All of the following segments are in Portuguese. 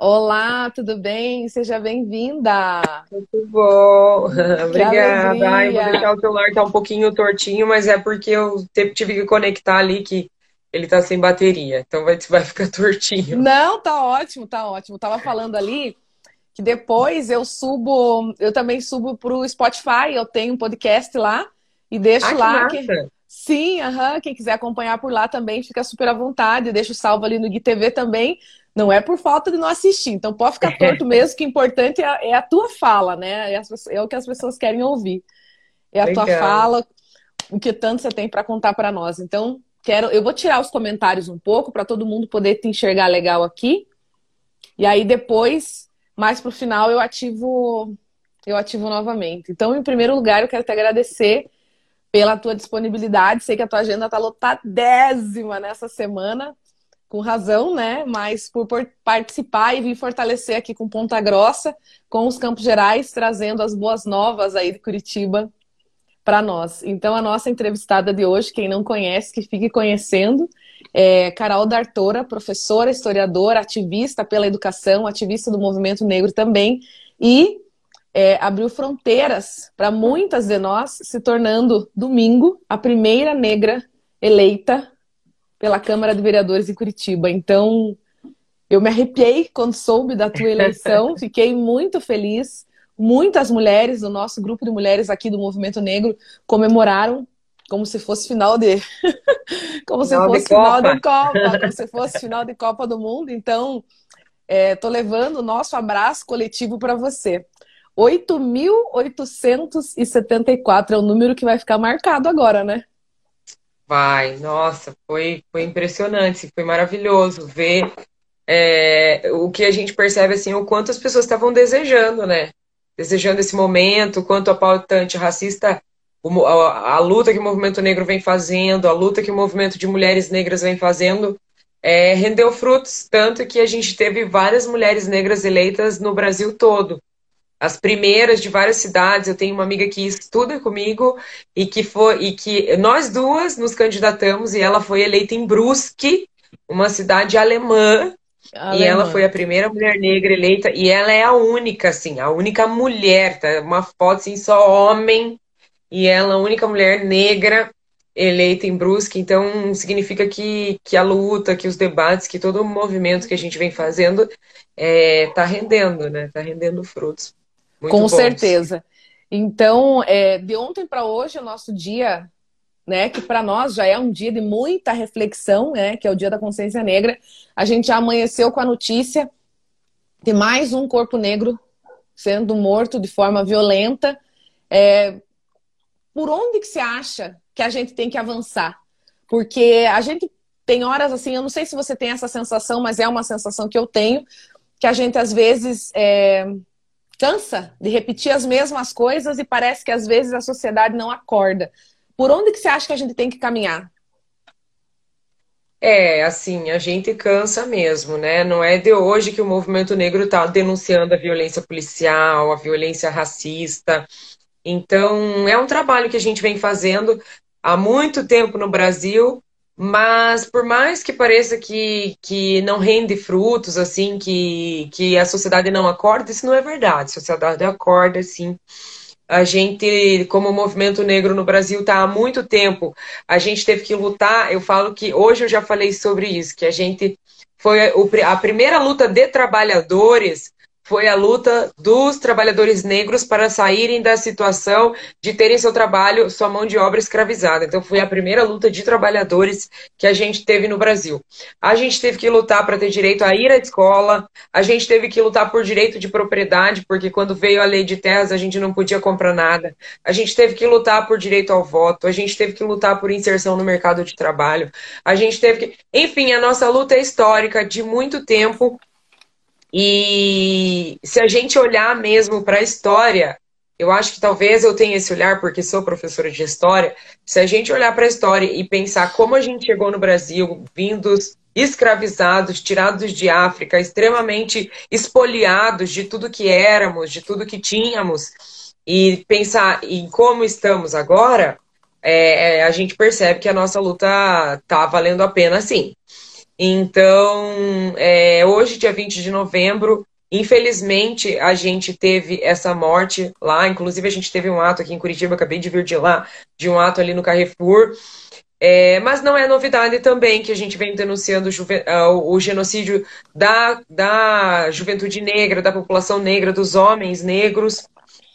Olá, tudo bem? Seja bem-vinda. Muito bom. Obrigada. Ai, vou deixar o celular tá um pouquinho tortinho, mas é porque eu tive que conectar ali que ele tá sem bateria. Então vai, vai ficar tortinho. Não, tá ótimo, tá ótimo. Tava falando ali que depois eu subo, eu também subo pro Spotify, eu tenho um podcast lá e deixo ah, lá. Que que... Sim, aham. Quem quiser acompanhar por lá também fica super à vontade. Eu deixo salvo ali no GuiTV também. Não é por falta de não assistir. Então pode ficar torto mesmo, que o importante é a, é a tua fala, né? É, é, o que as pessoas querem ouvir. É a Legal. tua fala, o que tanto você tem para contar para nós. Então, quero, eu vou tirar os comentários um pouco para todo mundo poder te enxergar legal aqui. E aí depois, mais pro final, eu ativo eu ativo novamente. Então, em primeiro lugar, eu quero te agradecer pela tua disponibilidade. Sei que a tua agenda está lotadésima nessa semana com razão, né? Mas por, por, participar e vir fortalecer aqui com Ponta Grossa, com os Campos Gerais, trazendo as boas novas aí de Curitiba para nós. Então, a nossa entrevistada de hoje, quem não conhece, que fique conhecendo, é Carol D'Artora, professora, historiadora, ativista pela educação, ativista do movimento negro também, e é, abriu fronteiras para muitas de nós, se tornando domingo a primeira negra eleita pela Câmara de Vereadores de Curitiba. Então, eu me arrepiei quando soube da tua eleição, fiquei muito feliz. Muitas mulheres do nosso grupo de mulheres aqui do Movimento Negro comemoraram como se fosse final de como se fosse final de Copa, como se fosse final de Copa do Mundo. Então, estou é, levando o nosso abraço coletivo para você. 8.874 é o número que vai ficar marcado agora, né? Vai, nossa, foi, foi impressionante, foi maravilhoso ver é, o que a gente percebe, assim, o quanto as pessoas estavam desejando, né? Desejando esse momento, quanto a pauta antirracista, a, a, luta que o movimento negro vem fazendo, a luta que o movimento de mulheres negras vem fazendo, é, rendeu frutos, tanto que a gente teve várias mulheres negras eleitas no Brasil todo as primeiras de várias cidades. Eu tenho uma amiga que estuda comigo e que foi e que nós duas nos candidatamos e ela foi eleita em Brusque, uma cidade alemã. Alemã. E ela foi a primeira mulher negra eleita e ela é a única, assim, a única mulher, tá? Uma foto assim, só homem e ela a única mulher negra eleita em Brusque, então significa que, que a luta, que os debates, que todo o movimento que a gente vem fazendo está é, tá rendendo, né? Está rendendo frutos. Muito Com bons. certeza. Então, é, de ontem para hoje, o nosso dia, né, que para nós já é um dia de muita reflexão, né, que é o Dia da Consciência Negra, a gente já amanheceu com a notícia de mais um corpo negro sendo morto de forma violenta. É, por onde que você acha que a gente tem que avançar? Porque a gente tem horas assim, eu não sei se você tem essa sensação, mas é uma sensação que eu tenho, que a gente às vezes é, cansa de repetir as mesmas coisas e parece que às vezes a sociedade não acorda. Por onde que você acha que a gente tem que caminhar? É, assim, a gente cansa mesmo, né? Não é de hoje que o movimento negro está denunciando a violência policial, a violência racista. Então, é um trabalho que a gente vem fazendo há muito tempo no Brasil mas por mais que pareça que, que não rende frutos, assim, que, que a sociedade não acorda, isso não é verdade. A sociedade acorda, sim. A gente, como movimento negro no Brasil, está há muito tempo. A gente teve que lutar. Eu falo que hoje eu já falei sobre isso, que a gente foi a primeira luta de trabalhadores foi a luta dos trabalhadores negros para saírem da situação de terem seu trabalho, sua mão de obra escravizada. Então, foi a primeira luta de trabalhadores que a gente teve no Brasil. A gente teve que lutar para ter direito a ir à escola, a gente teve que lutar por direito de propriedade, porque quando veio a lei de terras a gente não podia comprar nada. A gente teve que lutar por direito ao voto, a gente teve que lutar por inserção no mercado de trabalho, a gente teve que. Enfim, a nossa luta é histórica de muito tempo e se a gente olhar mesmo para a história, eu acho que talvez eu tenha esse olhar porque sou professora de história. Se a gente olhar para a história e pensar como a gente chegou no Brasil, vindos escravizados, tirados de África, extremamente espoliados de tudo que éramos, de tudo que tínhamos, e pensar em como estamos agora, é, a gente percebe que a nossa luta está valendo a pena sim. Então, é, hoje, dia 20 de novembro, infelizmente, a gente teve essa morte lá. Inclusive, a gente teve um ato aqui em Curitiba, acabei de vir de lá, de um ato ali no Carrefour. É, mas não é novidade também que a gente vem denunciando o, o genocídio da, da juventude negra, da população negra, dos homens negros.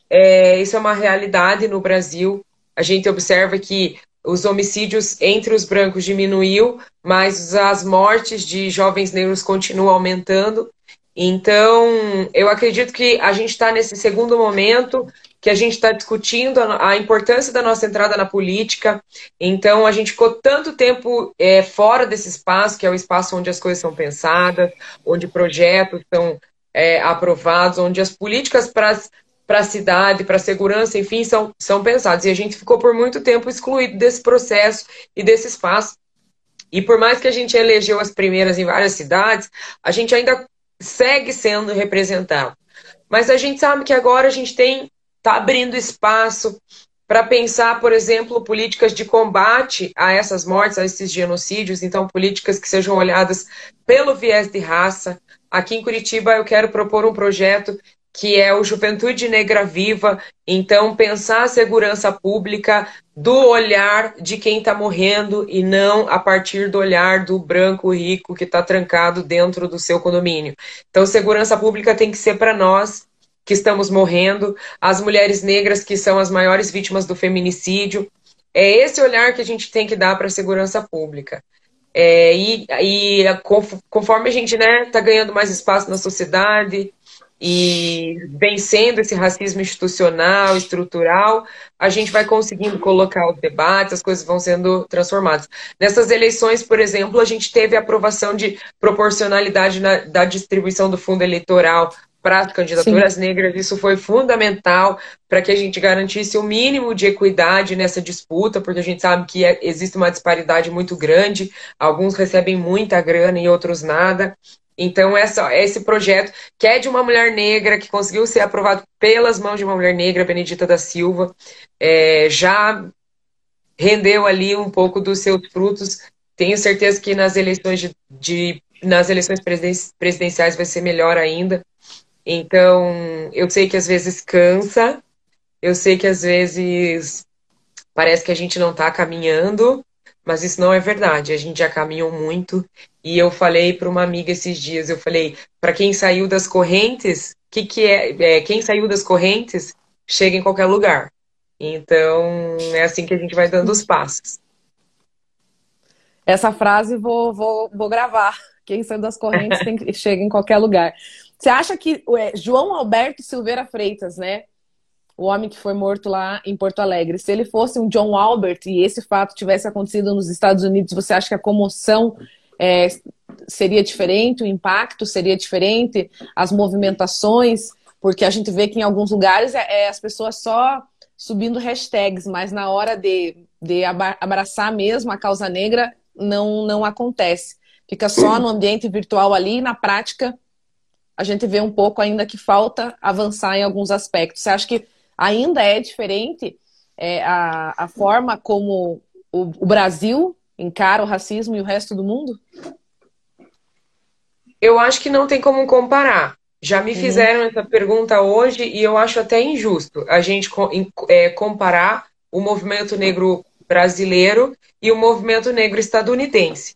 É, isso é uma realidade no Brasil. A gente observa que os homicídios entre os brancos diminuiu, mas as mortes de jovens negros continuam aumentando. Então, eu acredito que a gente está nesse segundo momento que a gente está discutindo a, importância da nossa entrada na política. Então, a gente ficou tanto tempo é, fora desse espaço, que é o espaço onde as coisas são pensadas, onde projetos são é, aprovados, onde as políticas para para a cidade, para a segurança, enfim, são, são pensados. E a gente ficou por muito tempo excluído desse processo e desse espaço. E por mais que a gente elegeu as primeiras em várias cidades, a gente ainda segue sendo representado. Mas a gente sabe que agora a gente tem está abrindo espaço para pensar, por exemplo, políticas de combate a essas mortes, a esses genocídios, então políticas que sejam olhadas pelo viés de raça. Aqui em Curitiba eu quero propor um projeto que é o Juventude Negra Viva, então pensar a segurança pública do olhar de quem está morrendo e não a partir do olhar do branco rico que está trancado dentro do seu condomínio. Então, segurança pública tem que ser para nós que estamos morrendo, as mulheres negras que são as maiores vítimas do feminicídio. É esse olhar que a gente tem que dar para a segurança pública. É, e, e conforme a gente está né, tá ganhando mais espaço na sociedade e vencendo esse racismo institucional, estrutural, a gente vai conseguindo colocar os debates, as coisas vão sendo transformadas. Nessas eleições, por exemplo, a gente teve a aprovação de proporcionalidade na, da distribuição do fundo eleitoral para as candidaturas Sim. negras, isso foi fundamental para que a gente garantisse o mínimo de equidade nessa disputa, porque a gente sabe que é, existe uma disparidade muito grande, alguns recebem muita grana e outros nada. Então, essa, esse projeto, que é de uma mulher negra, que conseguiu ser aprovado pelas mãos de uma mulher negra, Benedita da Silva, é, já rendeu ali um pouco dos seus frutos. Tenho certeza que nas eleições de, de nas eleições presidenciais vai ser melhor ainda. Então, eu sei que às vezes cansa, eu sei que às vezes parece que a gente não está caminhando, mas isso não é verdade. A gente já caminhou muito. E eu falei para uma amiga esses dias, eu falei, para quem saiu das correntes, que que é, é, quem saiu das correntes chega em qualquer lugar. Então, é assim que a gente vai dando os passos. Essa frase vou, vou, vou gravar. Quem saiu das correntes tem, chega em qualquer lugar. Você acha que João Alberto Silveira Freitas, né? O homem que foi morto lá em Porto Alegre, se ele fosse um John Albert e esse fato tivesse acontecido nos Estados Unidos, você acha que a comoção é, seria diferente, o impacto seria diferente, as movimentações? Porque a gente vê que em alguns lugares é, é as pessoas só subindo hashtags, mas na hora de, de abraçar mesmo a causa negra, não, não acontece. Fica só no ambiente virtual ali, na prática a gente vê um pouco ainda que falta avançar em alguns aspectos. Você acha que ainda é diferente é, a, a forma como o, o Brasil encara o racismo e o resto do mundo? Eu acho que não tem como comparar. Já me uhum. fizeram essa pergunta hoje e eu acho até injusto a gente é, comparar o movimento negro brasileiro e o movimento negro estadunidense.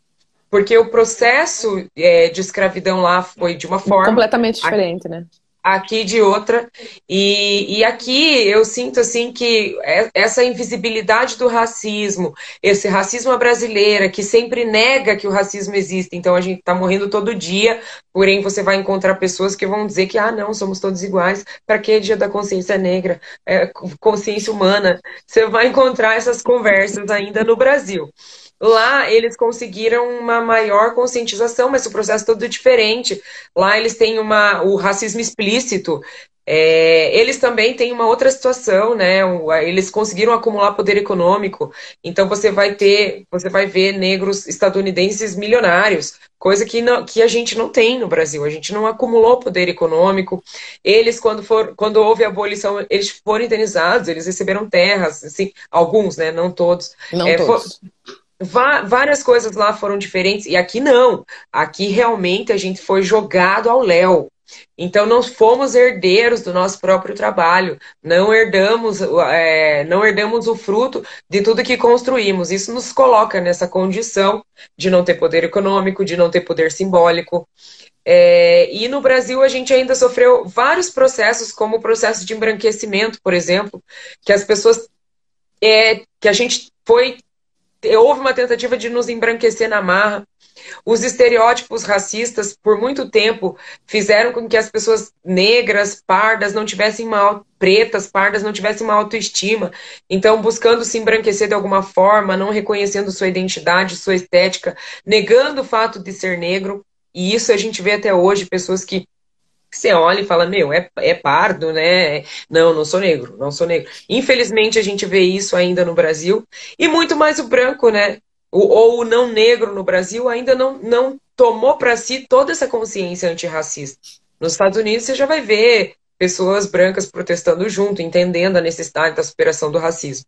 Porque o processo é, de escravidão lá foi de uma forma. Completamente diferente, né? Aqui de outra. E, e aqui eu sinto assim que é, essa invisibilidade do racismo, esse racismo brasileira que sempre nega que o racismo existe. Então a gente está morrendo todo dia, porém você vai encontrar pessoas que vão dizer que, ah, não, somos todos iguais. Para que dia da consciência negra? É, consciência humana? Você vai encontrar essas conversas ainda no Brasil. Lá eles conseguiram uma maior conscientização, mas o processo é todo diferente. Lá eles têm uma, o racismo explícito. É, eles também têm uma outra situação, né? Eles conseguiram acumular poder econômico. Então você vai ter, você vai ver negros estadunidenses milionários, coisa que, não, que a gente não tem no Brasil. A gente não acumulou poder econômico. Eles, quando, for, quando houve a abolição, eles foram indenizados, eles receberam terras, assim, alguns, né? Não todos. Não é, todos. For, várias coisas lá foram diferentes, e aqui não. Aqui realmente a gente foi jogado ao léu. Então, nós fomos herdeiros do nosso próprio trabalho, não herdamos, é, não herdamos o fruto de tudo que construímos. Isso nos coloca nessa condição de não ter poder econômico, de não ter poder simbólico. É, e no Brasil a gente ainda sofreu vários processos, como o processo de embranquecimento, por exemplo, que as pessoas. É, que a gente foi. Houve uma tentativa de nos embranquecer na marra. Os estereótipos racistas, por muito tempo, fizeram com que as pessoas negras, pardas, não tivessem uma pretas, pardas, não tivessem uma autoestima. Então, buscando se embranquecer de alguma forma, não reconhecendo sua identidade, sua estética, negando o fato de ser negro. E isso a gente vê até hoje, pessoas que você olha e fala, meu, é, é pardo, né? Não, não sou negro, não sou negro. Infelizmente, a gente vê isso ainda no Brasil. E muito mais o branco, né? o, ou o não negro no Brasil ainda não, não tomou para si toda essa consciência antirracista. Nos Estados Unidos você já vai ver pessoas brancas protestando junto, entendendo a necessidade da superação do racismo.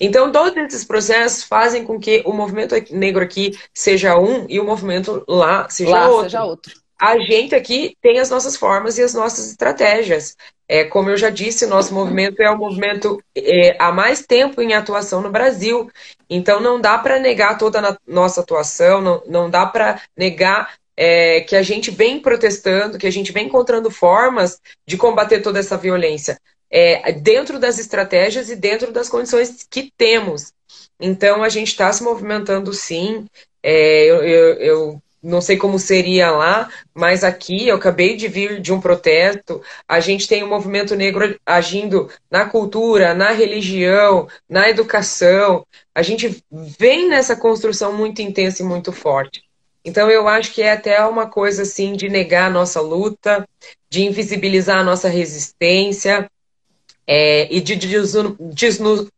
Então, todos esses processos fazem com que o movimento negro aqui seja um e o movimento lá seja lá outro. Seja outro a gente aqui tem as nossas formas e as nossas estratégias. É, como eu já disse, o nosso movimento é o movimento é, há mais tempo em atuação no Brasil. Então não dá para negar toda a nossa atuação, não, não dá para negar é, que a gente vem protestando, que a gente vem encontrando formas de combater toda essa violência. É, dentro das estratégias e dentro das condições que temos. Então a gente está se movimentando sim. É, eu, eu, eu não sei como seria lá, mas aqui eu acabei de vir de um protesto. A gente tem o um movimento negro agindo na cultura, na religião, na educação. A gente vem nessa construção muito intensa e muito forte. Então eu acho que é até uma coisa assim de negar a nossa luta, de invisibilizar a nossa resistência é, e de, de, de,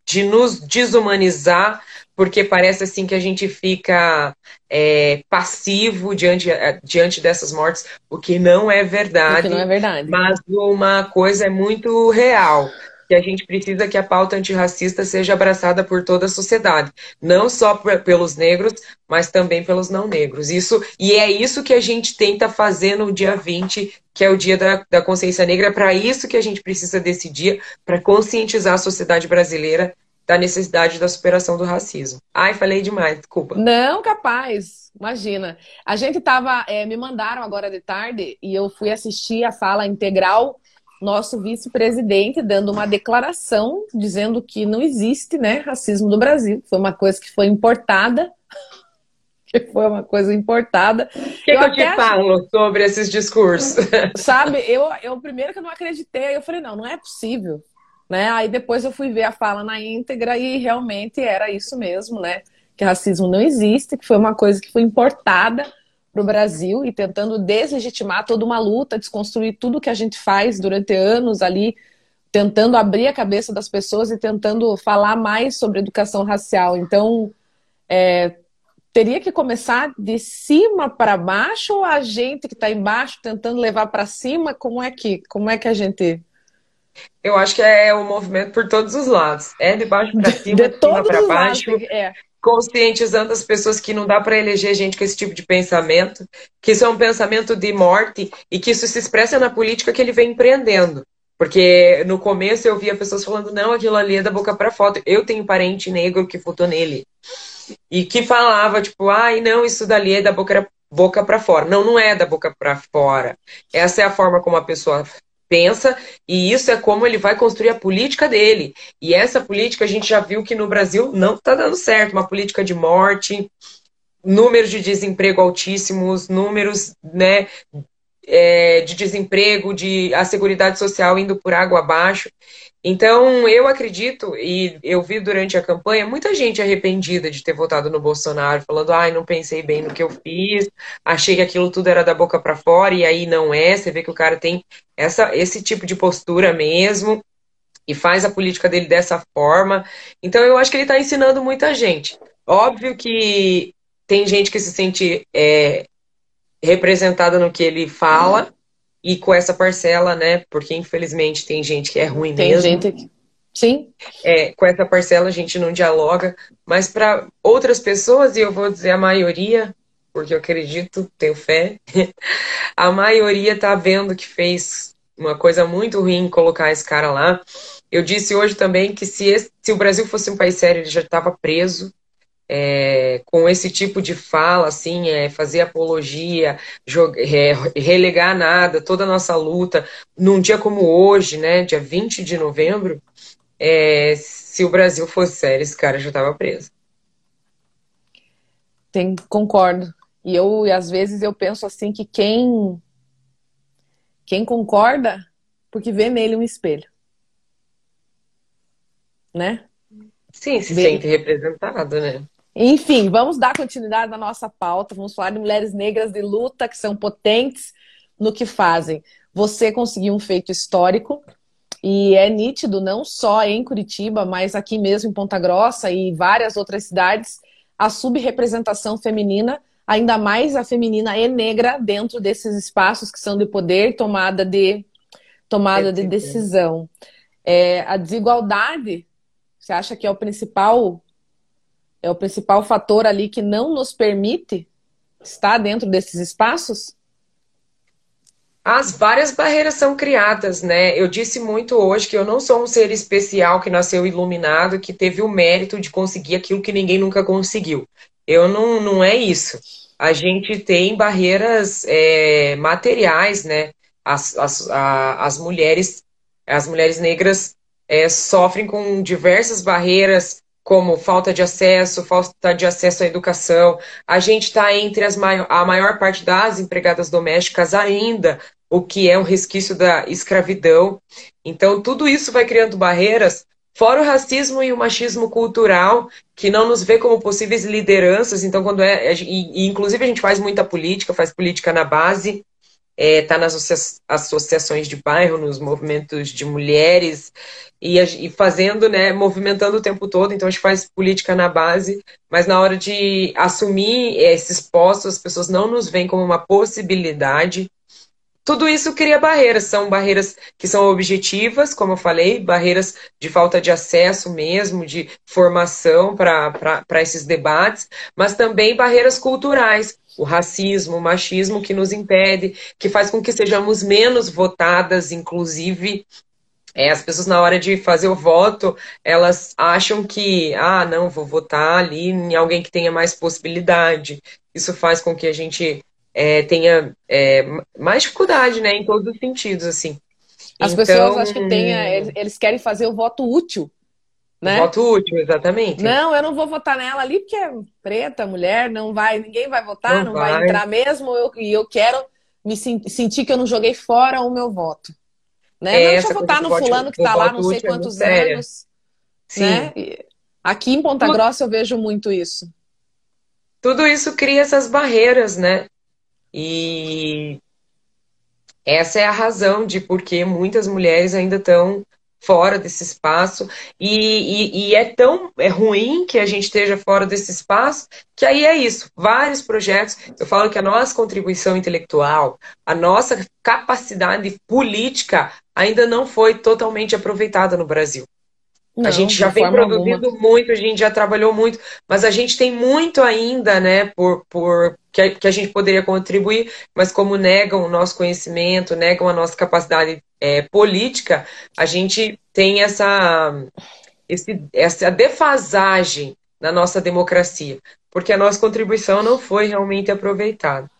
de nos desumanizar porque parece assim que a gente fica é, passivo diante, é, diante dessas mortes, o que não é verdade. O que não é verdade. Mas uma coisa é muito real que a gente precisa que a pauta antirracista seja abraçada por toda a sociedade, não só pelos negros, mas também pelos não negros. Isso e é isso que a gente tenta fazer no dia 20, que é o dia da, da consciência negra, é para isso que a gente precisa desse dia, para conscientizar a sociedade brasileira da necessidade da superação do racismo. Ai, falei demais, desculpa. Não, capaz. Imagina. A gente tava. É, me mandaram agora de tarde e eu fui assistir a fala integral. Nosso vice-presidente dando uma declaração dizendo que não existe né, racismo no Brasil. Foi uma coisa que foi importada. Que foi uma coisa importada. O que, eu, que eu te falo sobre esses discursos? Sabe, eu, eu primeiro que eu não acreditei, eu falei, não, não é possível. Né? Aí depois eu fui ver a fala na íntegra e realmente era isso mesmo, né? Que racismo não existe, que foi uma coisa que foi importada para o Brasil e tentando deslegitimar toda uma luta, desconstruir tudo que a gente faz durante anos ali, tentando abrir a cabeça das pessoas e tentando falar mais sobre educação racial. Então, é, teria que começar de cima para baixo ou a gente que está embaixo tentando levar para cima? Como é que como é que a gente eu acho que é o um movimento por todos os lados. É de baixo para cima, de, de cima para baixo. Lados, é. Conscientizando as pessoas que não dá para eleger gente com esse tipo de pensamento, que isso é um pensamento de morte e que isso se expressa na política que ele vem empreendendo. Porque no começo eu via pessoas falando, não, aquilo ali é da boca para fora. Eu tenho parente negro que votou nele. E que falava, tipo, ai, não, isso dali é da boca boca para fora. Não, não é da boca para fora. Essa é a forma como a pessoa pensa, e isso é como ele vai construir a política dele. E essa política a gente já viu que no Brasil não está dando certo uma política de morte, números de desemprego altíssimos, números né, é, de desemprego, de a seguridade social indo por água abaixo. Então, eu acredito, e eu vi durante a campanha, muita gente arrependida de ter votado no Bolsonaro, falando, ai, não pensei bem no que eu fiz, achei que aquilo tudo era da boca para fora, e aí não é, você vê que o cara tem essa, esse tipo de postura mesmo, e faz a política dele dessa forma. Então, eu acho que ele está ensinando muita gente. Óbvio que tem gente que se sente é, representada no que ele fala, e com essa parcela, né? Porque infelizmente tem gente que é ruim tem mesmo. Gente que... Sim. É, com essa parcela a gente não dialoga, mas para outras pessoas, e eu vou dizer a maioria, porque eu acredito, tenho fé, a maioria está vendo que fez uma coisa muito ruim colocar esse cara lá. Eu disse hoje também que se, esse, se o Brasil fosse um país sério, ele já estava preso. É, com esse tipo de fala, assim, é, fazer apologia, jogar, é, relegar nada, toda a nossa luta, num dia como hoje, né, dia 20 de novembro, é, se o Brasil fosse sério, esse cara já estava preso. Tem, concordo. E eu, e às vezes, eu penso assim que quem, quem concorda, porque vê nele um espelho. Né? Sim, se vê. sente representado, né? Enfim, vamos dar continuidade na nossa pauta. Vamos falar de mulheres negras de luta que são potentes no que fazem. Você conseguiu um feito histórico e é nítido, não só em Curitiba, mas aqui mesmo em Ponta Grossa e várias outras cidades, a subrepresentação feminina, ainda mais a feminina e negra, dentro desses espaços que são de poder, tomada de, tomada de decisão. É, a desigualdade, você acha que é o principal é o principal fator ali que não nos permite estar dentro desses espaços? As várias barreiras são criadas, né? Eu disse muito hoje que eu não sou um ser especial que nasceu iluminado, que teve o mérito de conseguir aquilo que ninguém nunca conseguiu. Eu não, não é isso. A gente tem barreiras é, materiais, né? As, as, a, as mulheres, as mulheres negras é, sofrem com diversas barreiras, como falta de acesso, falta de acesso à educação. A gente está entre as maior, a maior parte das empregadas domésticas ainda o que é um resquício da escravidão. Então, tudo isso vai criando barreiras, fora o racismo e o machismo cultural, que não nos vê como possíveis lideranças. Então, quando é. E, e inclusive, a gente faz muita política, faz política na base, está é, nas associa associações de bairro, nos movimentos de mulheres, e, e, fazendo, né, movimentando o tempo todo. Então, a gente faz política na base, mas na hora de assumir esses postos, as pessoas não nos veem como uma possibilidade tudo isso cria barreiras, são barreiras que são objetivas, como eu falei, barreiras de falta de acesso mesmo, de formação para esses debates, mas também barreiras culturais, o racismo, o machismo que nos impede, que faz com que sejamos menos votadas, inclusive. É, as pessoas, na hora de fazer o voto, elas acham que, ah, não, vou votar ali em alguém que tenha mais possibilidade. Isso faz com que a gente é, tenha é, mais dificuldade, né, em todos os sentidos, assim. As então, pessoas acho que tenha, eles querem fazer o voto útil, né? Voto útil, exatamente. Não, eu não vou votar nela ali porque é preta, mulher, não vai, ninguém vai votar, não, não vai. vai. entrar mesmo, eu, e eu quero me sentir que eu não joguei fora o meu voto. Né? É, não, deixa eu votar no fulano que está lá não sei é quantos é anos. Sim. Né? Aqui em Ponta Grossa eu vejo muito isso. Tudo isso cria essas barreiras, né? E essa é a razão de por que muitas mulheres ainda estão fora desse espaço. E, e, e, é tão é ruim que a gente esteja fora desse espaço que aí é isso vários projetos. Eu falo que a nossa contribuição intelectual a nossa capacidade política ainda não foi totalmente aproveitada no Brasil não, a gente já vem produzindo alguma. muito, a gente já trabalhou muito, mas a gente tem muito ainda, né, por, por que, a, que a gente poderia contribuir, mas como negam o nosso conhecimento, negam a nossa capacidade é, política, a gente tem essa, esse, essa defasagem na nossa democracia, porque a nossa contribuição não foi realmente aproveitada.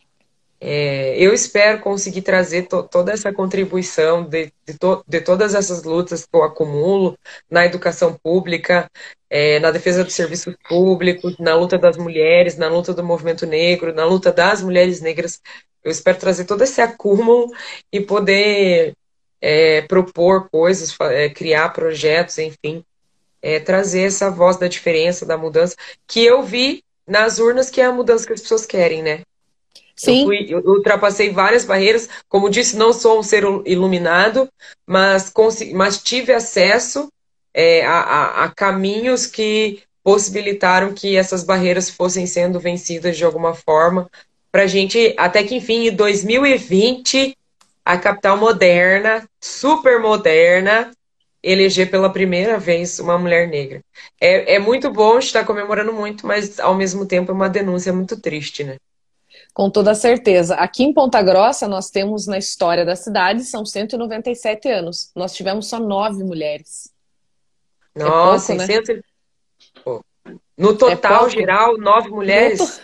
É, eu espero conseguir trazer to, toda essa contribuição de, de, to, de, todas essas lutas que eu acumulo na educação pública, é, na defesa dos serviços públicos, na luta das mulheres, na luta do movimento negro, na luta das mulheres negras. Eu espero trazer todo esse acúmulo e poder é, propor coisas, é, criar projetos, enfim, é, trazer essa voz da diferença, da mudança, que eu vi nas urnas, que é a mudança que as pessoas querem, né? Sim. Eu, fui, eu ultrapassei várias barreiras. Como disse, não sou um ser iluminado, mas, mas tive acesso é, a, a, a caminhos que possibilitaram que essas barreiras fossem sendo vencidas de alguma forma. Para a gente, até que enfim, em 2020, a capital moderna, super moderna, eleger pela primeira vez uma mulher negra. É, é muito bom estar comemorando muito, mas ao mesmo tempo é uma denúncia muito triste, né? Com toda certeza. Aqui em Ponta Grossa, nós temos na história da cidade, são 197 anos. Nós tivemos só nove mulheres. Nossa, é pouco, né? no total é geral, nove mulheres to...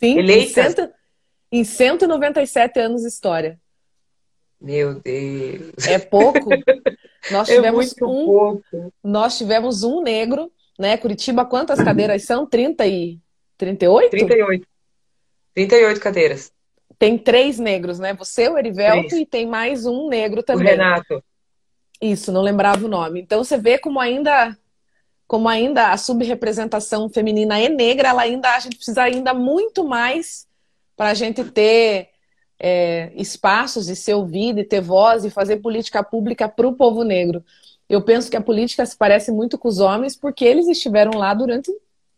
Sim, eleitas? Em, cento... em 197 anos de história. Meu Deus. É pouco? Nós é tivemos é um. Pouco. Nós tivemos um negro, né? Curitiba, quantas cadeiras são? 30 e 38? 38. 38 cadeiras. Tem três negros, né? Você, o Erivelto, três. e tem mais um negro também. O Renato. Isso, não lembrava o nome. Então você vê como ainda como ainda a subrepresentação feminina é negra, ela ainda a gente precisa ainda muito mais para a gente ter é, espaços e ser ouvido e ter voz e fazer política pública para o povo negro. Eu penso que a política se parece muito com os homens porque eles estiveram lá durante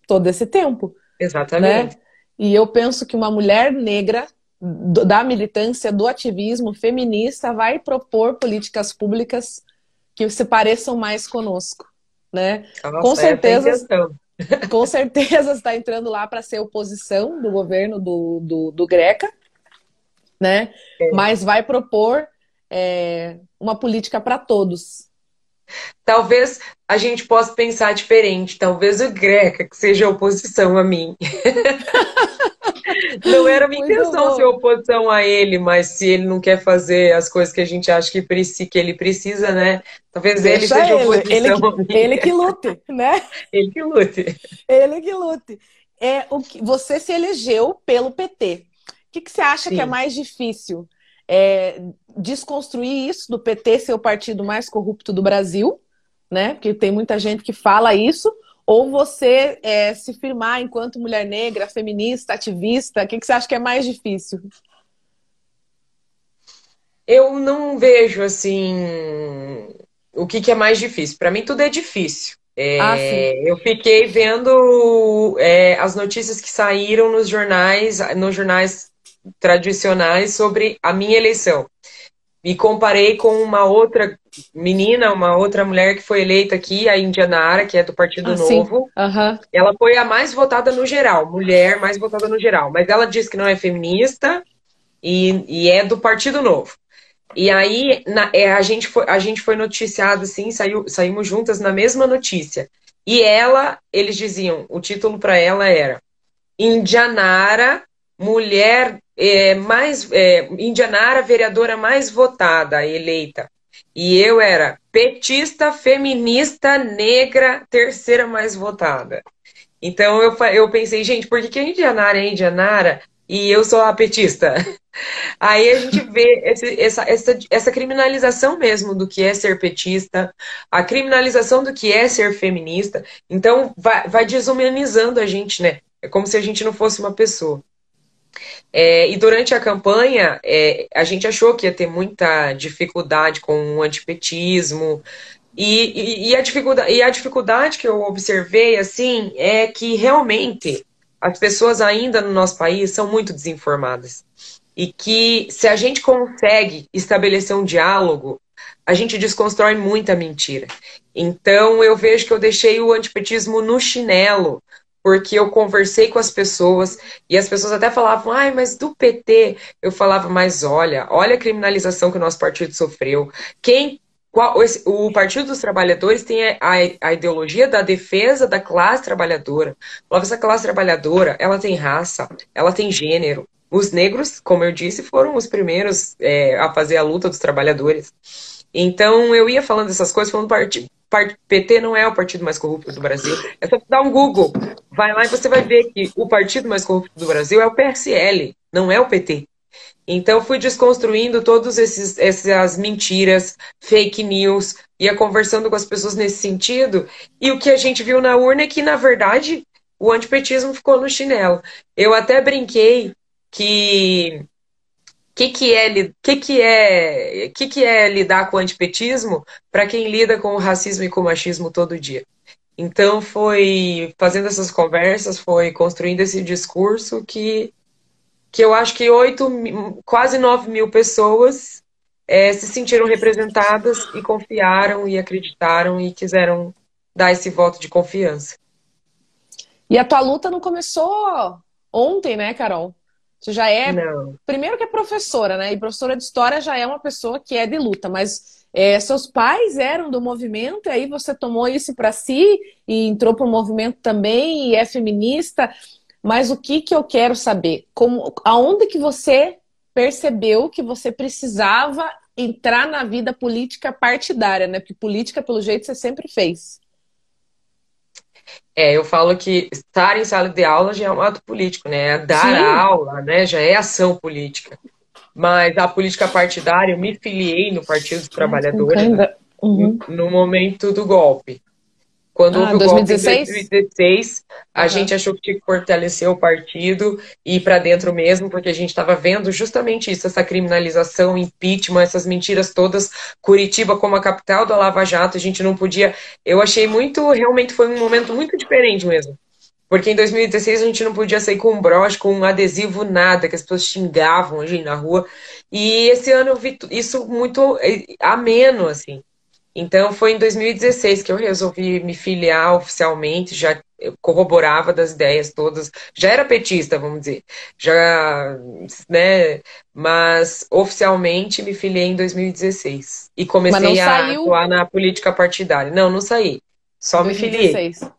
todo esse tempo. Exatamente. Né? E eu penso que uma mulher negra da militância, do ativismo feminista, vai propor políticas públicas que se pareçam mais conosco, né? Nossa, com certeza, com certeza está entrando lá para ser oposição do governo do, do, do Greca, né? É. Mas vai propor é, uma política para todos. Talvez a gente possa pensar diferente. Talvez o Greca que seja oposição a mim. não era minha intenção ser oposição a ele, mas se ele não quer fazer as coisas que a gente acha que, que ele precisa, né? Talvez Deixa ele seja ele. oposição ele, mim. Ele que lute, né? ele que lute. Ele que lute. É, o que, você se elegeu pelo PT que, que você acha Sim. que é mais difícil? É, desconstruir isso do PT ser o partido mais corrupto do Brasil, né? Porque tem muita gente que fala isso, ou você é, se firmar enquanto mulher negra, feminista, ativista? O que, que você acha que é mais difícil? Eu não vejo assim o que, que é mais difícil. Para mim, tudo é difícil. É, ah, eu fiquei vendo é, as notícias que saíram nos jornais, nos jornais tradicionais sobre a minha eleição. Me comparei com uma outra menina, uma outra mulher que foi eleita aqui, a Indianara, que é do Partido ah, Novo. Uhum. Ela foi a mais votada no geral, mulher mais votada no geral. Mas ela disse que não é feminista e, e é do Partido Novo. E aí na, é, a, gente foi, a gente foi noticiado assim, saiu, saímos juntas na mesma notícia. E ela, eles diziam, o título para ela era Indianara, mulher é, mais é, Indianara, vereadora mais votada, eleita. E eu era petista, feminista, negra, terceira mais votada. Então eu, eu pensei, gente, por que, que a Indianara é Indianara e eu sou a petista? Aí a gente vê esse, essa, essa, essa criminalização mesmo do que é ser petista, a criminalização do que é ser feminista. Então vai, vai desumanizando a gente, né? É como se a gente não fosse uma pessoa. É, e durante a campanha, é, a gente achou que ia ter muita dificuldade com o antipetismo. E, e, e, a dificuldade, e a dificuldade que eu observei, assim, é que realmente as pessoas ainda no nosso país são muito desinformadas. E que se a gente consegue estabelecer um diálogo, a gente desconstrói muita mentira. Então eu vejo que eu deixei o antipetismo no chinelo porque eu conversei com as pessoas e as pessoas até falavam, ai, mas do PT. Eu falava, mas olha, olha a criminalização que o nosso partido sofreu. Quem qual, esse, o Partido dos Trabalhadores tem a, a, ideologia da defesa da classe trabalhadora. essa classe trabalhadora, ela tem raça, ela tem gênero. Os negros, como eu disse, foram os primeiros é, a fazer a luta dos trabalhadores. Então eu ia falando essas coisas, falando partido. PT não é o partido mais corrupto do Brasil. É só dar um Google. Vai lá e você vai ver que o partido mais corrupto do Brasil é o PSL, não é o PT. Então fui desconstruindo todas essas mentiras, fake news, ia conversando com as pessoas nesse sentido. E o que a gente viu na urna é que, na verdade, o antipetismo ficou no chinelo. Eu até brinquei que que, que, é, que, que, é, que, que é lidar com o antipetismo para quem lida com o racismo e com o machismo todo dia. Então foi fazendo essas conversas, foi construindo esse discurso que, que eu acho que oito, quase nove mil pessoas é, se sentiram representadas e confiaram e acreditaram e quiseram dar esse voto de confiança. E a tua luta não começou ontem, né, Carol? Você já é. Não. Primeiro que é professora, né? E professora de história já é uma pessoa que é de luta, mas é, seus pais eram do movimento, e aí você tomou isso para si e entrou para o movimento também e é feminista. Mas o que, que eu quero saber? Como, aonde que você percebeu que você precisava entrar na vida política partidária, né? Porque política, pelo jeito, você sempre fez. É, eu falo que estar em sala de aula já é um ato político, né? É dar aula, né? Já é ação política. Mas a política partidária, eu me filiei no Partido dos Trabalhadores uhum. no momento do golpe. Quando ah, houve o 2016? golpe em 2016, a uhum. gente achou que tinha que fortalecer o partido e ir para dentro mesmo, porque a gente estava vendo justamente isso, essa criminalização, impeachment, essas mentiras todas. Curitiba como a capital da Lava Jato, a gente não podia. Eu achei muito, realmente foi um momento muito diferente mesmo. Porque em 2016 a gente não podia sair com um broche, com um adesivo, nada, que as pessoas xingavam a gente na rua. E esse ano eu vi isso muito eh, ameno, assim. Então foi em 2016 que eu resolvi me filiar oficialmente, já corroborava das ideias todas, já era petista, vamos dizer, já, né, mas oficialmente me filiei em 2016 e comecei a saiu... atuar na política partidária. Não, não saí, só 2016. me filiei.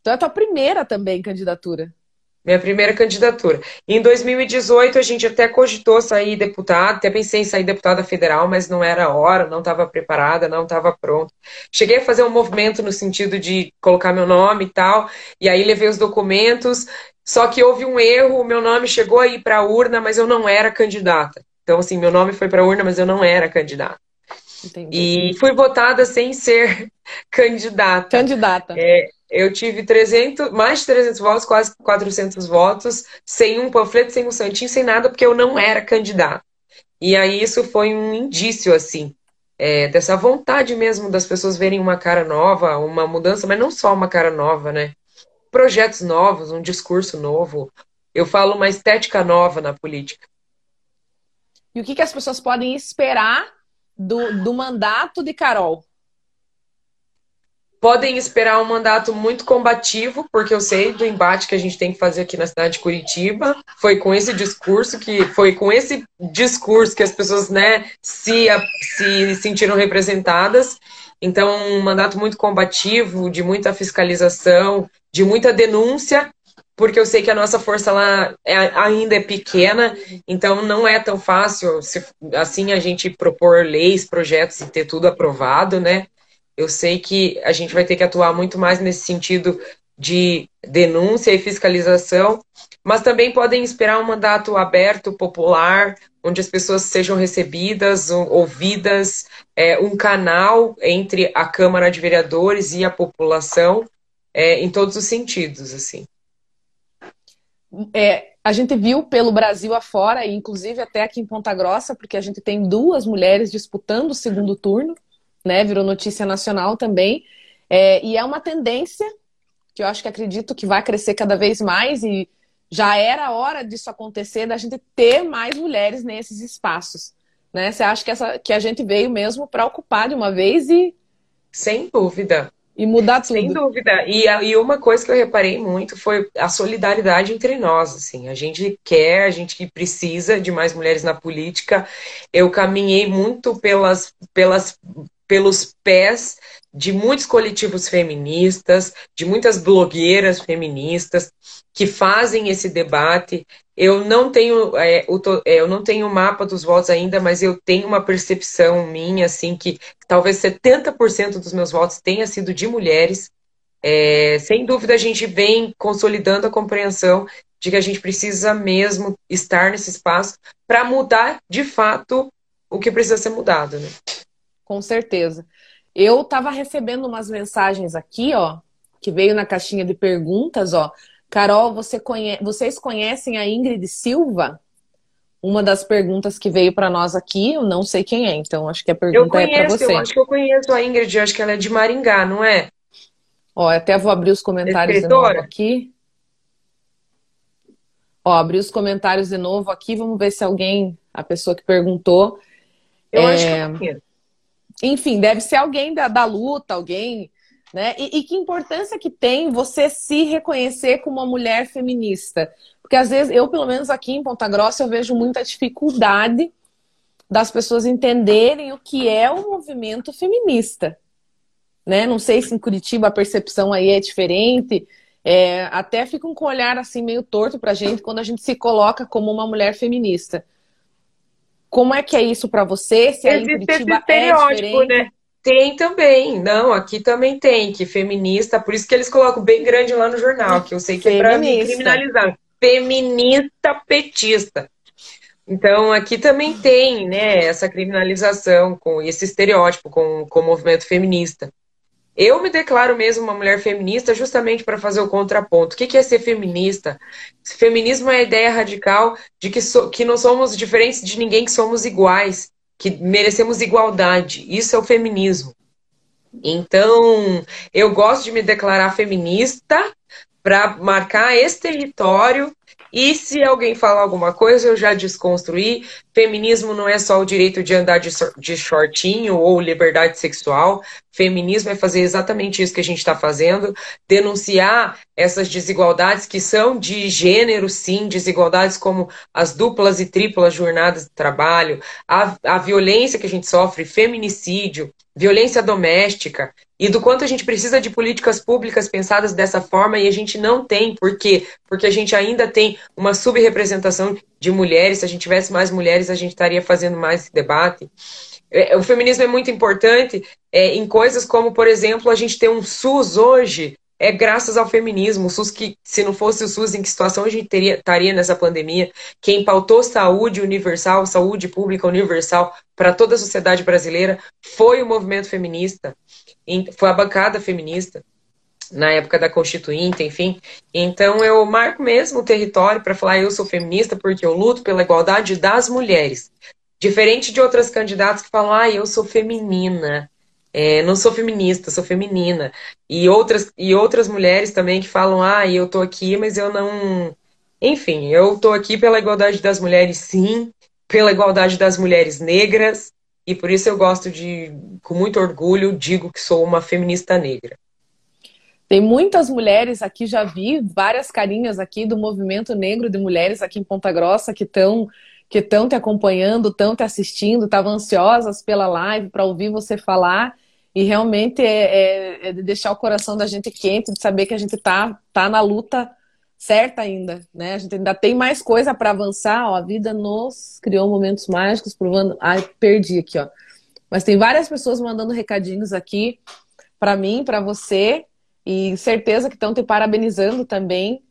Então é a tua primeira também candidatura minha primeira candidatura. Em 2018, a gente até cogitou sair deputada, até pensei em sair deputada federal, mas não era a hora, não estava preparada, não estava pronta. Cheguei a fazer um movimento no sentido de colocar meu nome e tal, e aí levei os documentos, só que houve um erro, o meu nome chegou aí para a urna, mas eu não era candidata. Então, assim, meu nome foi para a urna, mas eu não era candidata. Entendi. E fui votada sem ser candidata. Candidata. É, eu tive 300, mais de 300 votos, quase 400 votos, sem um panfleto, sem um santinho, sem nada, porque eu não era candidato. E aí isso foi um indício, assim, é, dessa vontade mesmo das pessoas verem uma cara nova, uma mudança, mas não só uma cara nova, né? Projetos novos, um discurso novo. Eu falo uma estética nova na política. E o que, que as pessoas podem esperar do, do mandato de Carol? Podem esperar um mandato muito combativo, porque eu sei do embate que a gente tem que fazer aqui na cidade de Curitiba. Foi com esse discurso que foi com esse discurso que as pessoas, né, se, se sentiram representadas. Então, um mandato muito combativo, de muita fiscalização, de muita denúncia, porque eu sei que a nossa força lá é, ainda é pequena, então não é tão fácil se, assim a gente propor leis, projetos e ter tudo aprovado, né? Eu sei que a gente vai ter que atuar muito mais nesse sentido de denúncia e fiscalização, mas também podem esperar um mandato aberto, popular, onde as pessoas sejam recebidas, ouvidas, é, um canal entre a Câmara de Vereadores e a população, é, em todos os sentidos, assim. É, a gente viu pelo Brasil afora, inclusive até aqui em Ponta Grossa, porque a gente tem duas mulheres disputando o segundo turno, né? Virou notícia nacional também. É, e é uma tendência que eu acho que acredito que vai crescer cada vez mais e já era hora disso acontecer, da gente ter mais mulheres nesses espaços. Né? Você acha que, essa, que a gente veio mesmo para ocupar de uma vez e. Sem dúvida. E mudar tudo. Sem dúvida. E, e uma coisa que eu reparei muito foi a solidariedade entre nós. Assim. A gente quer, a gente precisa de mais mulheres na política. Eu caminhei muito pelas, pelas pelos pés de muitos coletivos feministas, de muitas blogueiras feministas que fazem esse debate. Eu não tenho é, o, é, eu não tenho o mapa dos votos ainda, mas eu tenho uma percepção minha assim que talvez 70% dos meus votos tenha sido de mulheres. É, sem dúvida a gente vem consolidando a compreensão de que a gente precisa mesmo estar nesse espaço para mudar de fato o que precisa ser mudado, né? Com certeza. Eu estava recebendo umas mensagens aqui, ó, que veio na caixinha de perguntas, ó. Carol, você conhe... vocês conhecem a Ingrid Silva? Uma das perguntas que veio para nós aqui, eu não sei quem é, então acho que a pergunta conheço, é para você. Eu acho que eu conheço a Ingrid, eu acho que ela é de Maringá, não é? Ó, até vou abrir os comentários de novo aqui. Ó, abri os comentários de novo aqui, vamos ver se alguém, a pessoa que perguntou, Eu é... acho que é. Enfim, deve ser alguém da, da luta, alguém. Né? E, e que importância que tem você se reconhecer como uma mulher feminista? Porque às vezes, eu, pelo menos aqui em Ponta Grossa, eu vejo muita dificuldade das pessoas entenderem o que é o movimento feminista. Né? Não sei se em Curitiba a percepção aí é diferente. É, até fica com um olhar assim meio torto pra gente quando a gente se coloca como uma mulher feminista. Como é que é isso para você? Se aí em Curitiba é diferente? Né? Tem também, não, aqui também tem, que feminista, por isso que eles colocam bem grande lá no jornal, que eu sei que feminista. é pra me criminalizar. Feminista petista. Então, aqui também tem, né, essa criminalização, com esse estereótipo com, com o movimento feminista. Eu me declaro mesmo uma mulher feminista justamente para fazer o contraponto. O que é ser feminista? Feminismo é a ideia radical de que, so, que não somos diferentes de ninguém, que somos iguais, que merecemos igualdade. Isso é o feminismo. Então, eu gosto de me declarar feminista para marcar esse território e se alguém falar alguma coisa, eu já desconstruí. Feminismo não é só o direito de andar de, de shortinho ou liberdade sexual. Feminismo é fazer exatamente isso que a gente está fazendo, denunciar essas desigualdades que são de gênero, sim, desigualdades como as duplas e triplas jornadas de trabalho, a, a violência que a gente sofre, feminicídio, violência doméstica e do quanto a gente precisa de políticas públicas pensadas dessa forma e a gente não tem. Por quê? Porque a gente ainda tem uma subrepresentação de mulheres. Se a gente tivesse mais mulheres, a gente estaria fazendo mais esse debate. É, o feminismo é muito importante é, em coisas como, por exemplo, a gente ter um SUS hoje é graças ao feminismo. O SUS que, se não fosse o SUS, em que situação a gente teria, estaria nessa pandemia? Quem pautou saúde universal, saúde pública universal para toda a sociedade brasileira foi o movimento feminista, foi a bancada feminista na época da Constituinte, enfim. Então eu marco mesmo o território para falar eu sou feminista porque eu luto pela igualdade das mulheres. Diferente de outras candidatas que falam, ah, eu sou feminina. É, não sou feminista, sou feminina. E outras, e outras mulheres também que falam, ah, eu tô aqui, mas eu não. Enfim, eu tô aqui pela igualdade das mulheres, sim, pela igualdade das mulheres negras, e por isso eu gosto de, com muito orgulho, digo que sou uma feminista negra. Tem muitas mulheres aqui, já vi várias carinhas aqui do movimento negro de mulheres aqui em Ponta Grossa que estão que estão te acompanhando, estão te assistindo, estavam ansiosas pela live para ouvir você falar. E realmente é, é, é, de deixar o coração da gente quente, de saber que a gente tá, tá na luta certa ainda, né? A gente ainda tem mais coisa para avançar. Ó, a vida nos criou momentos mágicos, provando. Ai, perdi aqui, ó. Mas tem várias pessoas mandando recadinhos aqui para mim, para você, e certeza que estão te parabenizando também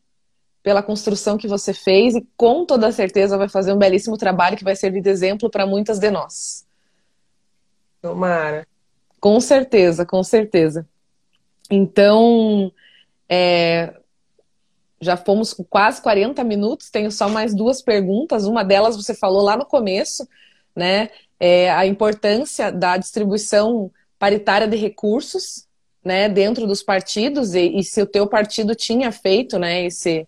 pela construção que você fez e com toda certeza vai fazer um belíssimo trabalho que vai servir de exemplo para muitas de nós. Tomara. Com certeza, com certeza. Então, é, já fomos quase 40 minutos, tenho só mais duas perguntas. Uma delas você falou lá no começo, né? É a importância da distribuição paritária de recursos, né, dentro dos partidos e, e se o teu partido tinha feito, né, esse,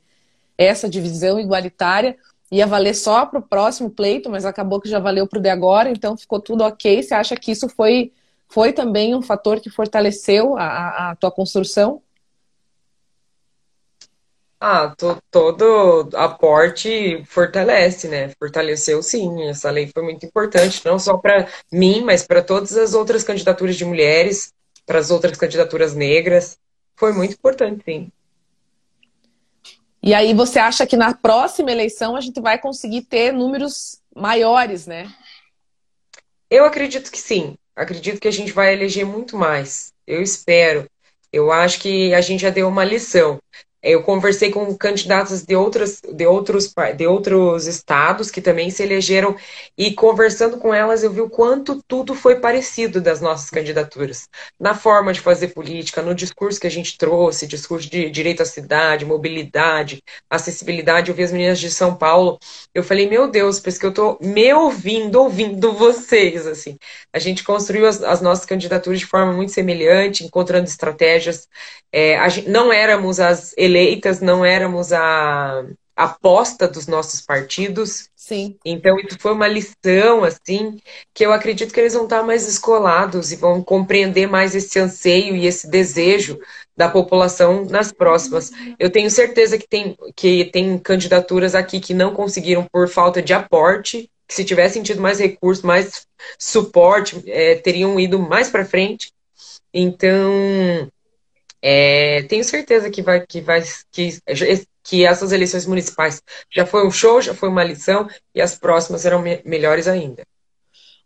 essa divisão igualitária ia valer só para o próximo pleito, mas acabou que já valeu para o de agora, então ficou tudo ok. Você acha que isso foi foi também um fator que fortaleceu a, a tua construção? Ah, to, todo aporte fortalece, né? Fortaleceu sim. Essa lei foi muito importante, não só para mim, mas para todas as outras candidaturas de mulheres, para as outras candidaturas negras. Foi muito importante, sim. E aí você acha que na próxima eleição a gente vai conseguir ter números maiores, né? Eu acredito que sim. Acredito que a gente vai eleger muito mais. Eu espero. Eu acho que a gente já deu uma lição. Eu conversei com candidatos de, outras, de, outros, de outros estados que também se elegeram e conversando com elas eu vi o quanto tudo foi parecido das nossas candidaturas. Na forma de fazer política, no discurso que a gente trouxe, discurso de direito à cidade, mobilidade, acessibilidade. Eu vi as meninas de São Paulo, eu falei, meu Deus, parece que eu tô me ouvindo, ouvindo vocês, assim. A gente construiu as, as nossas candidaturas de forma muito semelhante, encontrando estratégias. É, gente, não éramos as eleitas, não éramos a, aposta dos nossos partidos. Sim. Então, isso foi uma lição, assim, que eu acredito que eles vão estar mais escolados e vão compreender mais esse anseio e esse desejo da população nas próximas. Eu tenho certeza que tem, que tem candidaturas aqui que não conseguiram por falta de aporte, que se tivessem tido mais recursos, mais suporte, é, teriam ido mais para frente. Então, é, tenho certeza que vai, que vai, que, que essas eleições municipais já foi um show, já foi uma lição e as próximas serão me melhores ainda.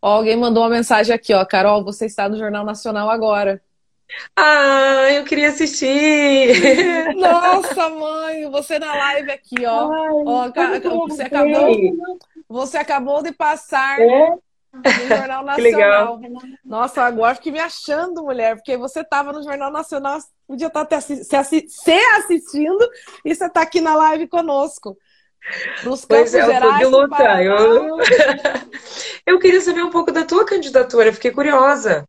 Ó, alguém mandou uma mensagem aqui, ó, Carol, você está no Jornal Nacional agora. Ah, eu queria assistir. Nossa, mãe, você na live aqui, ó. Ai, ó você acabou, você acabou de passar é? No Jornal Nacional. Nossa, agora fiquei me achando, mulher, porque você estava no Jornal Nacional, podia estar tá se, se assistindo e você está aqui na live conosco. Nos pois é, Gerais, de luta. Eu... eu queria saber um pouco da tua candidatura, fiquei curiosa.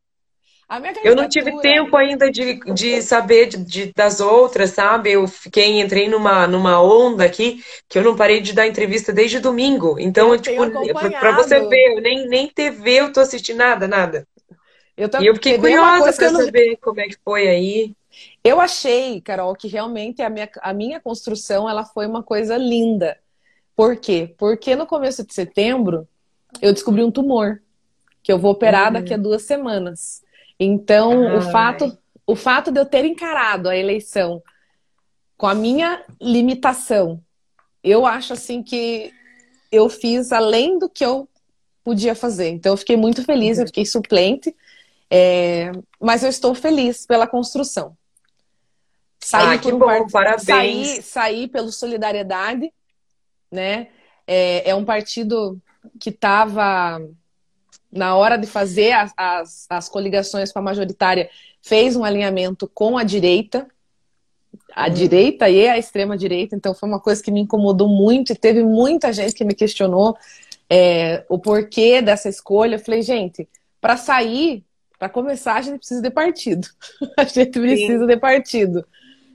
Eu não tive tempo ainda de, de saber de, de, das outras, sabe? Eu fiquei, entrei numa, numa onda aqui que eu não parei de dar entrevista desde domingo. Então, eu tipo, para você ver, eu nem, nem TV eu tô assistindo nada, nada. Eu e eu fiquei curiosa para não... saber como é que foi aí. Eu achei, Carol, que realmente a minha, a minha construção ela foi uma coisa linda. Por quê? Porque no começo de setembro eu descobri um tumor que eu vou operar uhum. daqui a duas semanas. Então, Ai. o fato, o fato de eu ter encarado a eleição com a minha limitação, eu acho assim que eu fiz além do que eu podia fazer. Então, eu fiquei muito feliz, eu fiquei suplente, é... mas eu estou feliz pela construção. Saí ah, que um bom, part... parabéns. Saí, saí pelo Solidariedade, né? É, é um partido que estava na hora de fazer as, as, as coligações com a majoritária, fez um alinhamento com a direita, a uhum. direita e a extrema direita, então foi uma coisa que me incomodou muito e teve muita gente que me questionou é, o porquê dessa escolha. Eu falei, gente, para sair, para começar, a gente precisa de partido. a gente precisa Sim. de partido,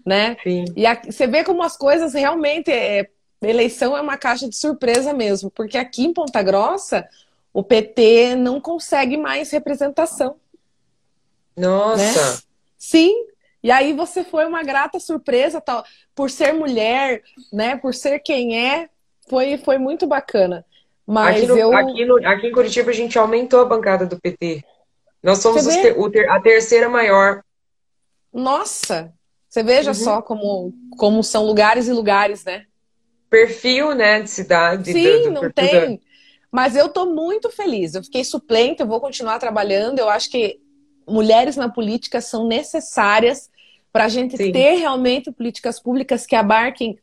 né? Sim. E você vê como as coisas realmente é, eleição é uma caixa de surpresa mesmo, porque aqui em Ponta Grossa o PT não consegue mais representação. Nossa! Né? Sim. E aí você foi uma grata surpresa, tal, por ser mulher, né? Por ser quem é, foi, foi muito bacana. Mas aqui, no, eu... aqui, no, aqui em Curitiba a gente aumentou a bancada do PT. Nós somos ter, a terceira maior. Nossa! Você veja uhum. só como, como são lugares e lugares, né? Perfil, né, de cidade. Sim, do, do, não tem. Mas eu estou muito feliz. Eu fiquei suplente, eu vou continuar trabalhando. Eu acho que mulheres na política são necessárias para a gente Sim. ter realmente políticas públicas que abarquem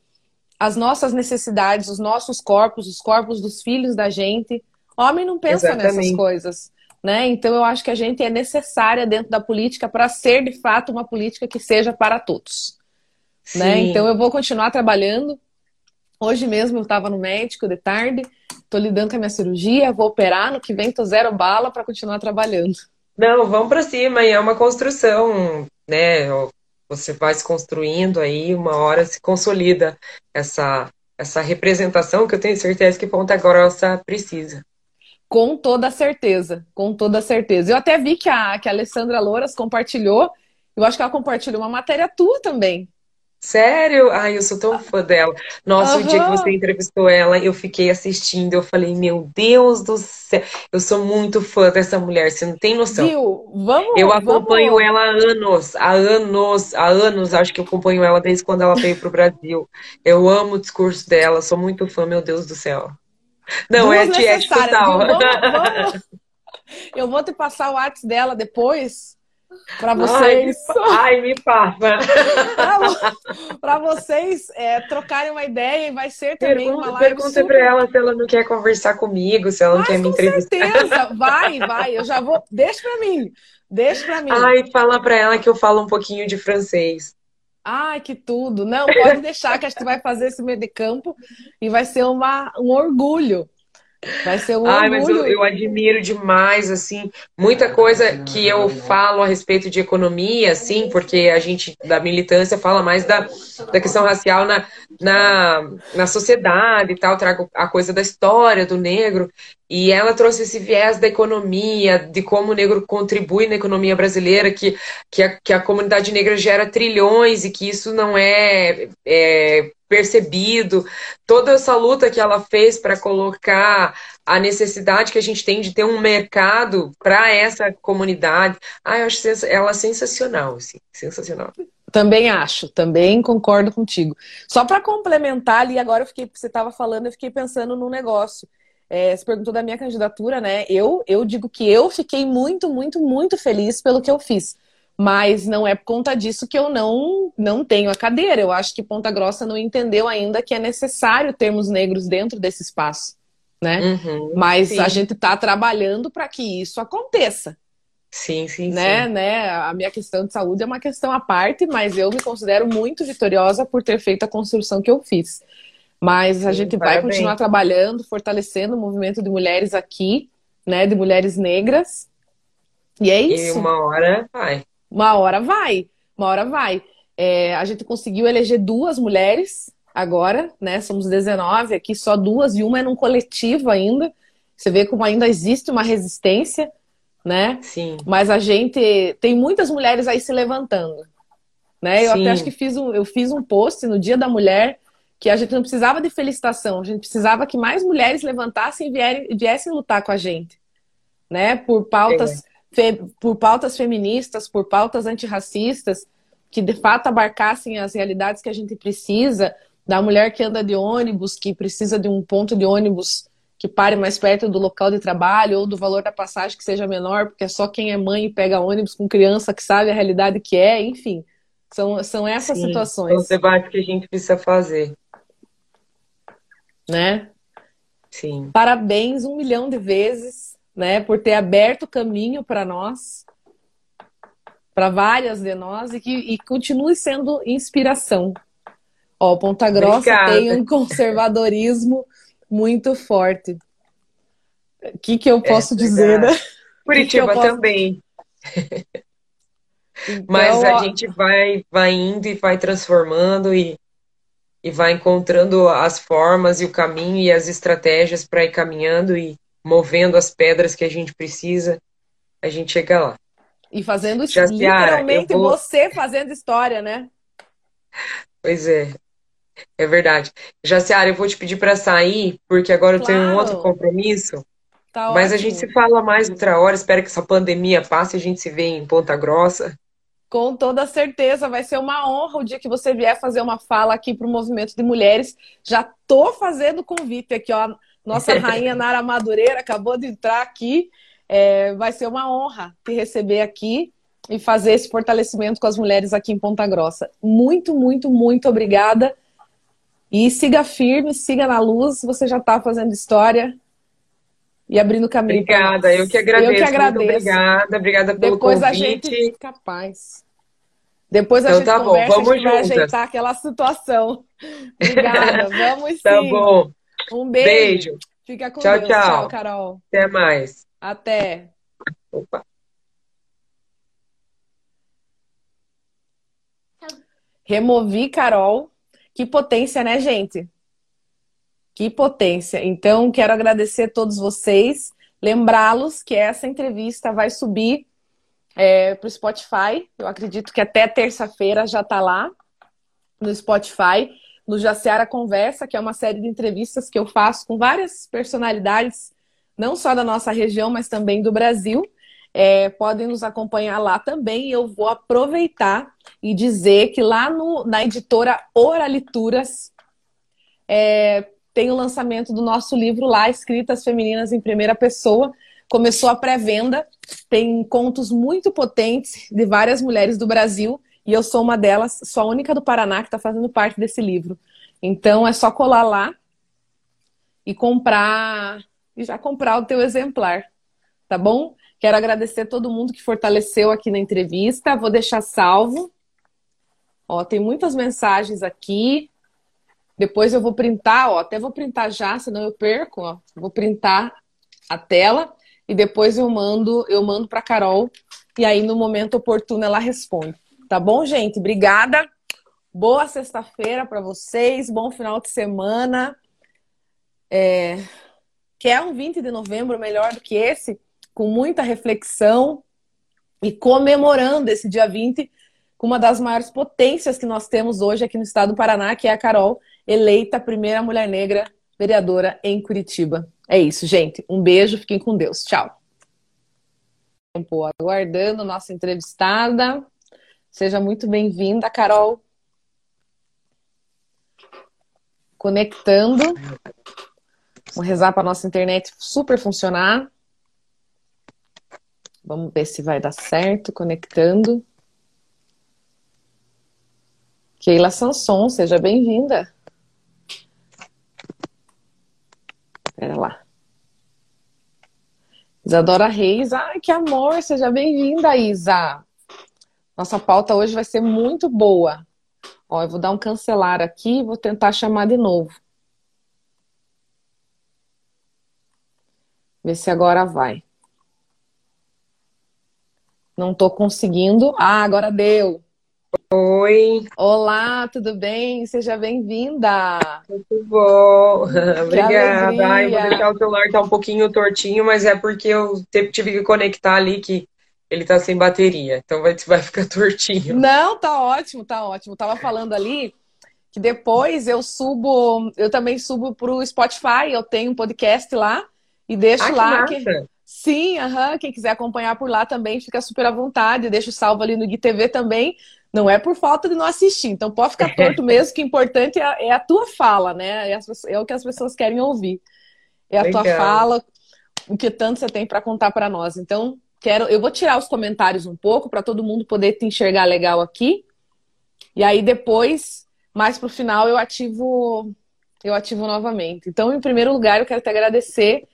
as nossas necessidades, os nossos corpos, os corpos dos filhos da gente. Homem não pensa Exatamente. nessas coisas. Né? Então eu acho que a gente é necessária dentro da política para ser de fato uma política que seja para todos. Né? Então eu vou continuar trabalhando. Hoje mesmo eu estava no médico de tarde Tô lidando com a minha cirurgia, vou operar, no que vem tô zero bala para continuar trabalhando. Não, vamos para cima e é uma construção, né? Você vai se construindo aí, uma hora se consolida essa essa representação que eu tenho certeza que Ponta Grossa precisa. Com toda certeza, com toda certeza. Eu até vi que a, que a Alessandra Louras compartilhou, eu acho que ela compartilhou uma matéria tua também, Sério? Ai, eu sou tão fã dela. Nossa, uhum. o dia que você entrevistou ela, eu fiquei assistindo, eu falei, meu Deus do céu, eu sou muito fã dessa mulher, você não tem noção. Viu? Vamos, eu acompanho vamos. ela há anos, há anos, há anos, acho que eu acompanho ela desde quando ela veio pro Brasil. Eu amo o discurso dela, sou muito fã, meu Deus do céu. Não, Duas é antiético total. Vamos. Eu vou te passar o WhatsApp dela depois para vocês. Ai, me passa. para vocês é, trocarem uma ideia e vai ser também Pergunta, uma live. Pergunta super... para ela se ela não quer conversar comigo, se ela Mas, não quer me entrevistar. Com certeza, vai, vai. Eu já vou. Deixa para mim. Deixa para mim. Ai, fala para ela que eu falo um pouquinho de francês. Ai, que tudo. Não, pode deixar que a gente vai fazer esse meio de campo e vai ser uma, um orgulho Vai ser um Ai, orgulho. mas eu, eu admiro demais, assim, muita coisa que eu falo a respeito de economia, assim, porque a gente da militância fala mais da, da questão racial na, na, na sociedade e tal, trago a coisa da história do negro, e ela trouxe esse viés da economia, de como o negro contribui na economia brasileira, que, que, a, que a comunidade negra gera trilhões e que isso não é, é percebido, toda essa luta que ela fez para colocar a necessidade que a gente tem de ter um mercado para essa comunidade. Ah, eu acho ela sensacional, assim, sensacional. Também acho, também concordo contigo. Só para complementar ali, agora eu fiquei, você estava falando, eu fiquei pensando num negócio. É, você perguntou da minha candidatura, né? Eu, eu digo que eu fiquei muito, muito, muito feliz pelo que eu fiz. Mas não é por conta disso que eu não, não tenho a cadeira. Eu acho que Ponta Grossa não entendeu ainda que é necessário termos negros dentro desse espaço. Né? Uhum, Mas sim. a gente está trabalhando para que isso aconteça. Sim, sim, né, sim. né? A minha questão de saúde é uma questão à parte, mas eu me considero muito vitoriosa por ter feito a construção que eu fiz. Mas a sim, gente vai continuar trabalhando, fortalecendo o movimento de mulheres aqui, né? De mulheres negras. E é isso. E uma hora vai. Uma hora vai, uma hora vai. É, a gente conseguiu eleger duas mulheres agora, né? Somos 19 aqui, só duas, e uma é num coletivo ainda. Você vê como ainda existe uma resistência, né? Sim. Mas a gente tem muitas mulheres aí se levantando. Né? Eu Sim. até acho que fiz um, eu fiz um post no Dia da Mulher que a gente não precisava de felicitação, a gente precisava que mais mulheres levantassem e vierem, viessem lutar com a gente, né? Por pautas É. por pautas feministas, por pautas antirracistas, que de fato abarcassem as realidades que a gente precisa, da mulher que anda de ônibus, que precisa de um ponto de ônibus que pare mais perto do local de trabalho, ou do valor da passagem que seja menor, porque é só quem é mãe e pega ônibus com criança que sabe a realidade que é, enfim. São, são essas Sim, São situações, os debates que a gente precisa fazer. né? Sim. Parabéns um milhão de vezes, né, por ter aberto o caminho para nós, para várias de nós, e que e continue sendo inspiração. Ó, Ponta Grossa Obrigada. tem um conservadorismo muito forte. O que, que eu posso dizer, né? Curitiba que posso- também. Então, Mas a ó, gente vai, vai indo e vai transformando e, e vai encontrando as formas e o caminho e as estratégias para ir caminhando e movendo as pedras que a gente precisa, a gente chega lá. E fazendo Já, literalmente vou- você fazendo história, né? Pois é, é verdade. Jaciara, eu vou te pedir para sair, porque agora eu tenho um Claro. outro compromisso, Tá mas a ótimo. gente se fala mais outra hora. Espero que essa pandemia passe e a gente se vê em Ponta Grossa. Com toda certeza, vai ser uma honra o dia que você vier fazer uma fala aqui para o movimento de mulheres. Já tô fazendo convite aqui, ó. Nossa rainha Nara Madureira acabou de entrar aqui. É, vai ser uma honra te receber aqui e fazer esse fortalecimento com as mulheres aqui em Ponta Grossa. Muito, muito, muito obrigada. E siga firme, siga na luz. Você já está fazendo história e abrindo caminho Obrigada, eu que agradeço. Eu que Muito agradeço. obrigada, obrigada pelo Depois a convite. gente. Capaz. Depois a Então gente tá bom, conversa e vamos a gente vai ajeitar aquela situação. Obrigada. Vamos sim. Tá bom. Um beijo. Beijo. Fica com Tchau, Deus. tchau. Tchau, Carol. Até mais. Até. Opa. Removi Carol. Que potência, né, gente? Que potência. Então, quero agradecer a todos vocês. Lembrá-los que essa entrevista vai subir para o Spotify. Eu acredito que até terça-feira já está lá no Spotify. No Jaciara Conversa, que é uma série de entrevistas que eu faço com várias personalidades, não só da nossa região, mas também do Brasil. É, podem nos acompanhar lá também. Eu vou aproveitar e dizer que lá no, na editora Oralituras é, tem o lançamento do nosso livro lá, Escritas Femininas em Primeira Pessoa. Começou a pré-venda, tem contos muito potentes de várias mulheres do Brasil, e eu sou uma delas, sou a única do Paraná que está fazendo parte desse livro. Então é só colar lá e comprar, e já comprar o teu exemplar, tá bom? Quero agradecer a todo mundo que fortaleceu aqui na entrevista. Vou deixar salvo. Ó, tem muitas mensagens aqui. Depois eu vou printar, ó, até vou printar já, senão eu perco, ó. Vou printar a tela e depois eu mando, eu mando para Carol e aí no momento oportuno ela responde. Tá bom, gente? Obrigada. Boa sexta-feira para vocês, bom final de semana. É... Quer um 20 de novembro melhor do que esse? Com muita reflexão e comemorando esse dia 20 com uma das maiores potências que nós temos hoje aqui no estado do Paraná, que é a Carol, eleita primeira mulher negra vereadora em Curitiba. É isso, gente. Um beijo, fiquem com Deus. Tchau. Aguardando nossa entrevistada. Seja muito bem-vinda, Carol. Conectando. Vamos rezar para nossa internet super funcionar. Vamos ver se vai dar certo. Conectando. Keila Sanson, seja bem-vinda. Espera lá. Isadora Reis, ai que amor, seja bem-vinda, Isa. Nossa pauta hoje vai ser muito boa. Ó, eu vou dar um cancelar aqui e vou tentar chamar de novo. Ver se agora vai. Não estou conseguindo. Ah, agora deu. Oi. Olá, tudo bem? Seja bem-vinda. Tudo bom. Obrigada. Ai, vou deixar o celular tá um pouquinho tortinho, mas é porque eu tive que conectar ali que ele tá sem bateria. Então vai, vai ficar tortinho. Não, tá ótimo, tá ótimo. Tava falando ali que depois eu subo, eu também subo pro Spotify, eu tenho um podcast lá e deixo ah, lá que, que... Sim, aham. Quem quiser acompanhar por lá também fica super à vontade. Deixa o salvo ali no GTV também. Não é por falta de não assistir. Então pode ficar torto mesmo, que o importante é a, é a tua fala, né? É, é, o que as pessoas querem ouvir. É a Legal. tua fala, o que tanto você tem para contar para nós. Então, quero, eu vou tirar os comentários um pouco para todo mundo poder te enxergar legal aqui. E aí depois, mais pro final, eu ativo eu ativo novamente. Então, em primeiro lugar, eu quero te agradecer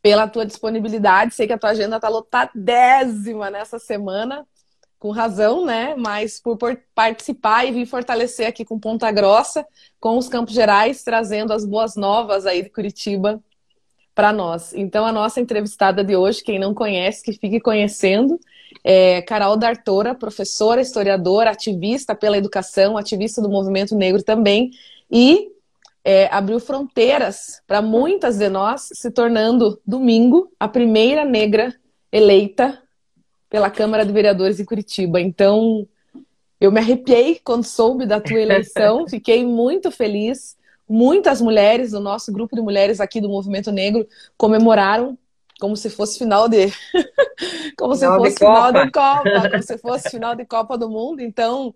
pela tua disponibilidade. Sei que a tua agenda está lotadésima nessa semana com razão, né? Mas por, por, participar e vir fortalecer aqui com Ponta Grossa, com os Campos Gerais, trazendo as boas novas aí de Curitiba para nós. Então, a nossa entrevistada de hoje, quem não conhece, que fique conhecendo, é Carol D'Artora, professora, historiadora, ativista pela educação, ativista do movimento negro também, e é, abriu fronteiras para muitas de nós, se tornando domingo a primeira negra eleita pela Câmara de Vereadores de Curitiba. Então, eu me arrepiei quando soube da tua eleição, fiquei muito feliz. Muitas mulheres, do nosso grupo de mulheres aqui do Movimento Negro, comemoraram como se fosse final de. como se final fosse de final de Copa, como se fosse final de Copa do Mundo. Então,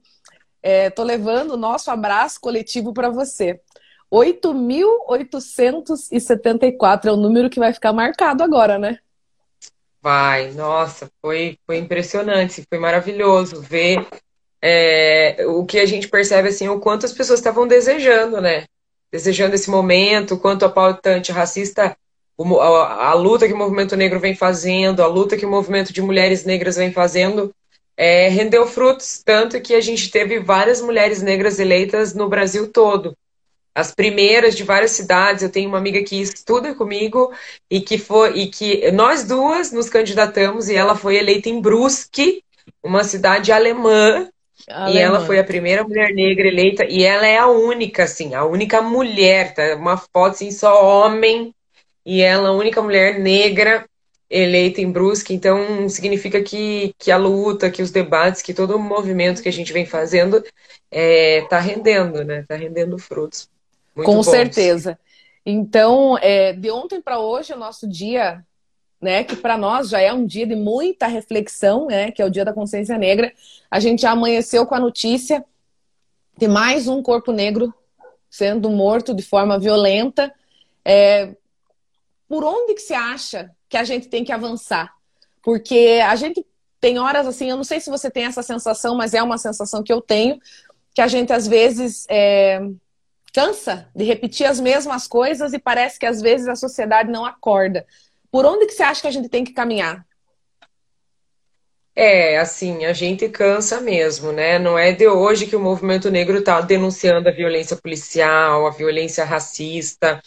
estou é, levando o nosso abraço coletivo para você. 8.874 é o número que vai ficar marcado agora, né? Vai, nossa, foi, foi impressionante, foi maravilhoso ver é, o que a gente percebe assim, o quanto as pessoas estavam desejando, né? Desejando esse momento, quanto a pauta antirracista, a, a, luta que o movimento negro vem fazendo, a luta que o movimento de mulheres negras vem fazendo, é, rendeu frutos, tanto que a gente teve várias mulheres negras eleitas no Brasil todo as primeiras de várias cidades. Eu tenho uma amiga que estuda comigo e que foi e que nós duas nos candidatamos e ela foi eleita em Brusque, uma cidade alemã. Alemã. E ela foi a primeira mulher negra eleita e ela é a única, assim, a única mulher, tá? Uma foto assim, só homem e ela a única mulher negra eleita em Brusque, então significa que, que a luta, que os debates, que todo o movimento que a gente vem fazendo está é, tá rendendo, né? Está rendendo frutos. Com bons. certeza. Então, é, de ontem para hoje, o nosso dia, né, que para nós já é um dia de muita reflexão, né, que é o Dia da Consciência Negra, a gente já amanheceu com a notícia de mais um corpo negro sendo morto de forma violenta. É, por onde que se acha que a gente tem que avançar? Porque a gente tem horas assim, eu não sei se você tem essa sensação, mas é uma sensação que eu tenho, que a gente às vezes é, cansa de repetir as mesmas coisas e parece que às vezes a sociedade não acorda. Por onde que você acha que a gente tem que caminhar? É, assim, a gente cansa mesmo, né? Não é de hoje que o movimento negro está denunciando a violência policial, a violência racista.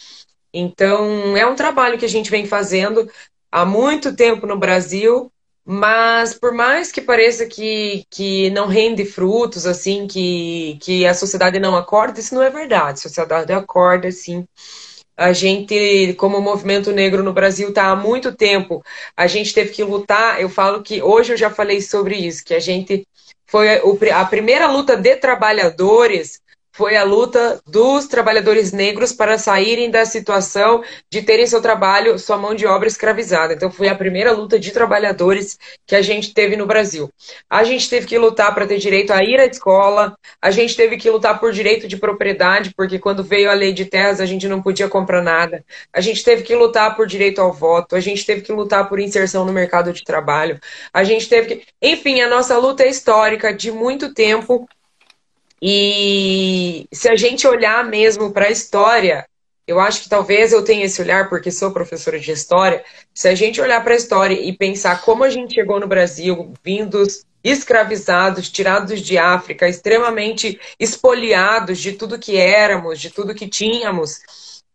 Então, é um trabalho que a gente vem fazendo há muito tempo no Brasil, mas por mais que pareça que, que não rende frutos, assim, que, que a sociedade não acorda, isso não é verdade. A sociedade acorda, sim a gente, como movimento negro no Brasil, está há muito tempo. A gente teve que lutar. Eu falo que hoje eu já falei sobre isso, que a gente foi a primeira luta de trabalhadores foi a luta dos trabalhadores negros para saírem da situação de terem seu trabalho, sua mão de obra escravizada. Então, foi a primeira luta de trabalhadores que a gente teve no Brasil. A gente teve que lutar para ter direito a ir à escola, a gente teve que lutar por direito de propriedade, porque quando veio a lei de terras a gente não podia comprar nada. A gente teve que lutar por direito ao voto, a gente teve que lutar por inserção no mercado de trabalho, a gente teve que. Enfim, a nossa luta é histórica de muito tempo e se a gente olhar mesmo para a história, eu acho que talvez eu tenha esse olhar porque sou professora de história. Se a gente olhar para a história e pensar como a gente chegou no Brasil, vindos escravizados, tirados de África, extremamente espoliados de tudo que éramos, de tudo que tínhamos,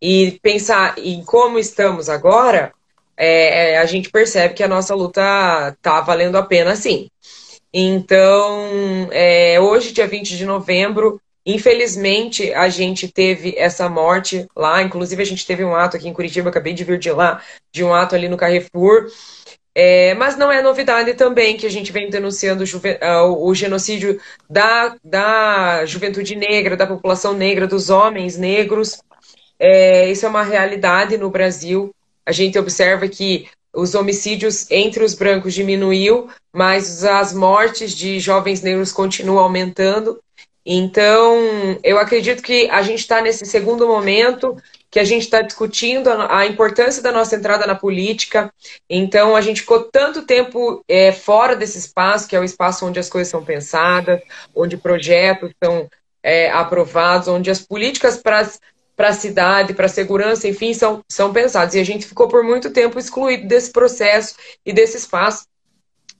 e pensar em como estamos agora, é, a gente percebe que a nossa luta está valendo a pena sim. Então, é, hoje, dia 20 de novembro, infelizmente, a gente teve essa morte lá. Inclusive, a gente teve um ato aqui em Curitiba, acabei de vir de lá, de um ato ali no Carrefour. É, mas não é novidade também que a gente vem denunciando o, o genocídio da, da juventude negra, da população negra, dos homens negros. É, isso é uma realidade no Brasil. A gente observa que os homicídios entre os brancos diminuiu, mas as mortes de jovens negros continuam aumentando. Então, eu acredito que a gente está nesse segundo momento que a gente está discutindo a, importância da nossa entrada na política. Então, a gente ficou tanto tempo é, fora desse espaço, que é o espaço onde as coisas são pensadas, onde projetos são é, aprovados, onde as políticas para para a cidade, para a segurança, enfim, são, são pensados. E a gente ficou por muito tempo excluído desse processo e desse espaço.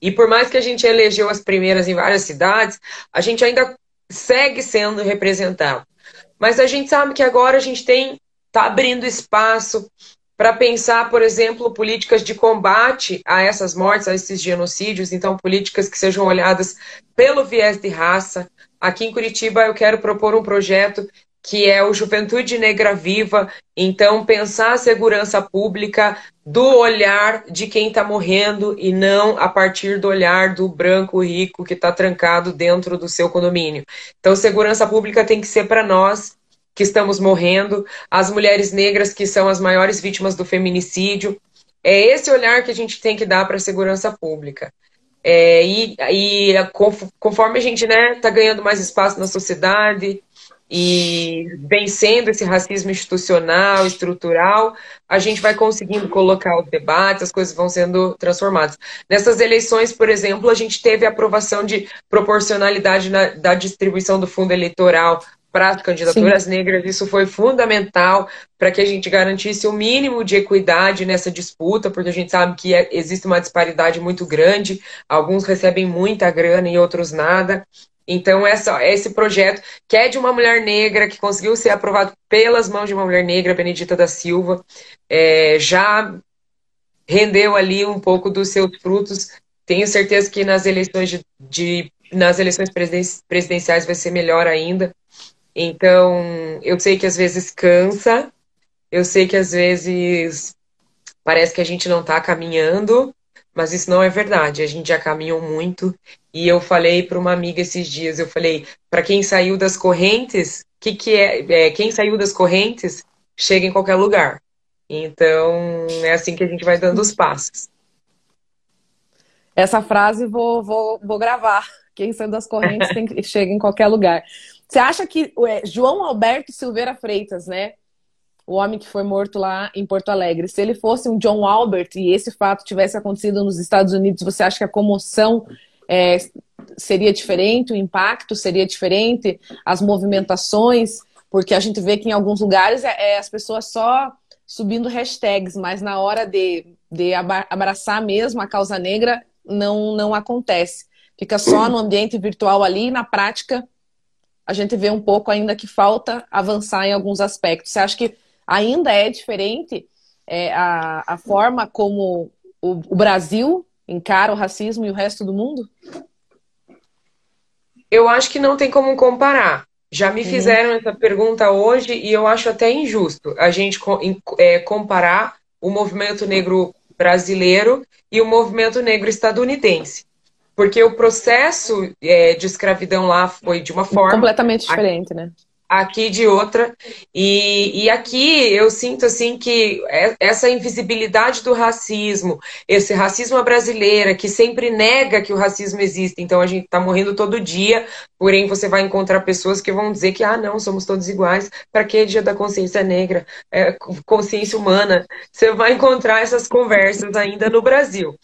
E por mais que a gente elegeu as primeiras em várias cidades, a gente ainda segue sendo representado. Mas a gente sabe que agora a gente tem está abrindo espaço para pensar, por exemplo, políticas de combate a essas mortes, a esses genocídios, então políticas que sejam olhadas pelo viés de raça. Aqui em Curitiba eu quero propor um projeto que é o Juventude Negra Viva. Então, pensar a segurança pública do olhar de quem está morrendo e não a partir do olhar do branco rico que está trancado dentro do seu condomínio. Então, segurança pública tem que ser para nós que estamos morrendo, as mulheres negras que são as maiores vítimas do feminicídio. É esse olhar que a gente tem que dar para a segurança pública. É, e, e conforme a gente está né, tá ganhando mais espaço na sociedade, e vencendo esse racismo institucional, estrutural, a gente vai conseguindo colocar os debates, as coisas vão sendo transformadas. Nessas eleições, por exemplo, a gente teve a aprovação de proporcionalidade na, da distribuição do fundo eleitoral para as candidaturas Sim. negras. Isso foi fundamental para que a gente garantisse o mínimo de equidade nessa disputa, porque a gente sabe que é, existe uma disparidade muito grande. Alguns recebem muita grana e outros nada. Então, essa, esse projeto, que é de uma mulher negra, que conseguiu ser aprovado pelas mãos de uma mulher negra, Benedita da Silva, é, já rendeu ali um pouco dos seus frutos. Tenho certeza que nas eleições, de, de nas eleições presidenciais vai ser melhor ainda. Então, eu sei que às vezes cansa, eu sei que às vezes parece que a gente não está caminhando, mas isso não é verdade. A gente já caminhou muito. E eu falei para uma amiga esses dias, eu falei, para quem saiu das correntes, que que é, é, quem saiu das correntes chega em qualquer lugar. Então, é assim que a gente vai dando os passos. Essa frase vou, vou, vou gravar. Quem saiu das correntes tem, chega em qualquer lugar. Você acha que é, João Alberto Silveira Freitas, né? O homem que foi morto lá em Porto Alegre, se ele fosse um John Albert e esse fato tivesse acontecido nos Estados Unidos, você acha que a comoção é, seria diferente, o impacto seria diferente, as movimentações? Porque a gente vê que em alguns lugares é, é as pessoas só subindo hashtags, mas na hora de, de abraçar mesmo a causa negra, não, não acontece. Fica só no ambiente virtual ali, e na prática a gente vê um pouco ainda que falta avançar em alguns aspectos. Você acha que ainda é diferente é, a, a forma como o, o Brasil encara o racismo e o resto do mundo? Eu acho que não tem como comparar. Já me uhum. fizeram uhum. essa pergunta hoje e eu acho até injusto a gente é, comparar o movimento negro brasileiro e o movimento negro estadunidense. Porque o processo é, de escravidão lá foi de uma forma. Completamente diferente, né? Aqui de outra. E, e aqui eu sinto assim que é, essa invisibilidade do racismo, esse racismo brasileira que sempre nega que o racismo existe. Então a gente está morrendo todo dia, porém você vai encontrar pessoas que vão dizer que ah não, somos todos iguais. Para que dia da consciência negra, é, consciência humana? Você vai encontrar essas conversas ainda no Brasil.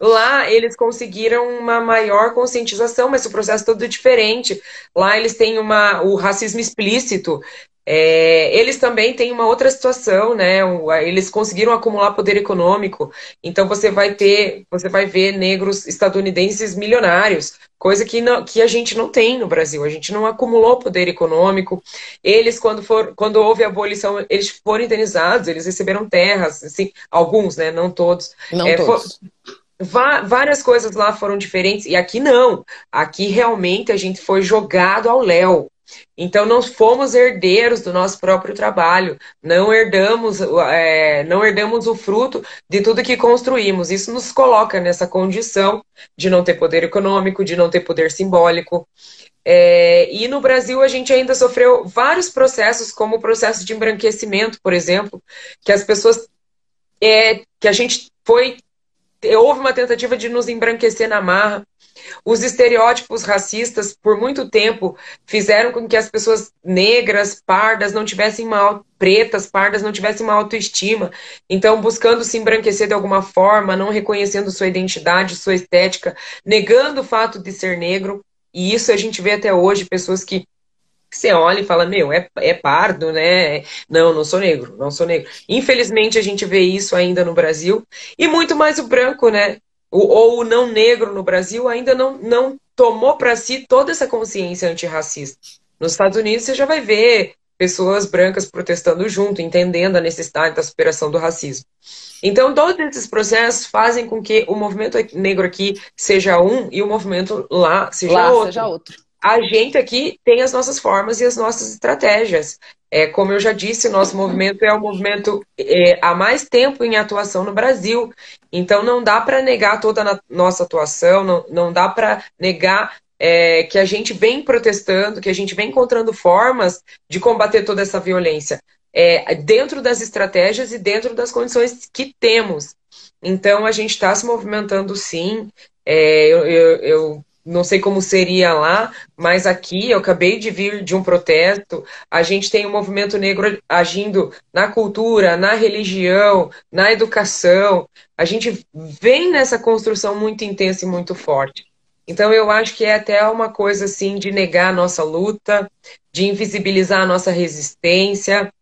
Lá eles conseguiram uma maior conscientização, mas o processo é todo diferente. Lá eles têm uma, o racismo explícito. É, eles também têm uma outra situação, né? Eles conseguiram acumular poder econômico. Então você vai ter, você vai ver negros estadunidenses milionários, coisa que, não, que a gente não tem no Brasil. A gente não acumulou poder econômico. Eles, quando, for, quando houve a abolição, eles foram indenizados, eles receberam terras, assim, alguns, né? Não todos. Não é, todos. For, várias coisas lá foram diferentes, e aqui não. Aqui realmente a gente foi jogado ao léu. Então, não fomos herdeiros do nosso próprio trabalho, não herdamos, é, não herdamos o fruto de tudo que construímos. Isso nos coloca nessa condição de não ter poder econômico, de não ter poder simbólico. É, e no Brasil a gente ainda sofreu vários processos, como o processo de embranquecimento, por exemplo, que as pessoas. É, que a gente foi houve uma tentativa de nos embranquecer na marra. Os estereótipos racistas, por muito tempo, fizeram com que as pessoas negras, pardas, não tivessem uma pretas, pardas, não tivessem uma autoestima. Então, buscando se embranquecer de alguma forma, não reconhecendo sua identidade, sua estética, negando o fato de ser negro. E isso a gente vê até hoje, pessoas que você olha e fala, meu, é, é pardo, né? Não, não sou negro, não sou negro. Infelizmente a gente vê isso ainda no Brasil. E muito mais o branco, né? O, ou o não negro no Brasil ainda não, não tomou para si toda essa consciência antirracista. Nos Estados Unidos você já vai ver pessoas brancas protestando junto, entendendo a necessidade da superação do racismo. Então, todos esses processos fazem com que o movimento negro aqui seja um e o movimento lá seja lá outro. Seja outro a gente aqui tem as nossas formas e as nossas estratégias. É, como eu já disse, o nosso movimento é o movimento é, há mais tempo em atuação no Brasil. Então não dá para negar toda a nossa atuação, não, não dá para negar é, que a gente vem protestando, que a gente vem encontrando formas de combater toda essa violência. É, dentro das estratégias e dentro das condições que temos. Então a gente está se movimentando sim. É, eu, eu, eu não sei como seria lá, mas aqui eu acabei de vir de um protesto. A gente tem o um movimento negro agindo na cultura, na religião, na educação. A gente vem nessa construção muito intensa e muito forte. Então eu acho que é até uma coisa assim de negar a nossa luta, de invisibilizar a nossa resistência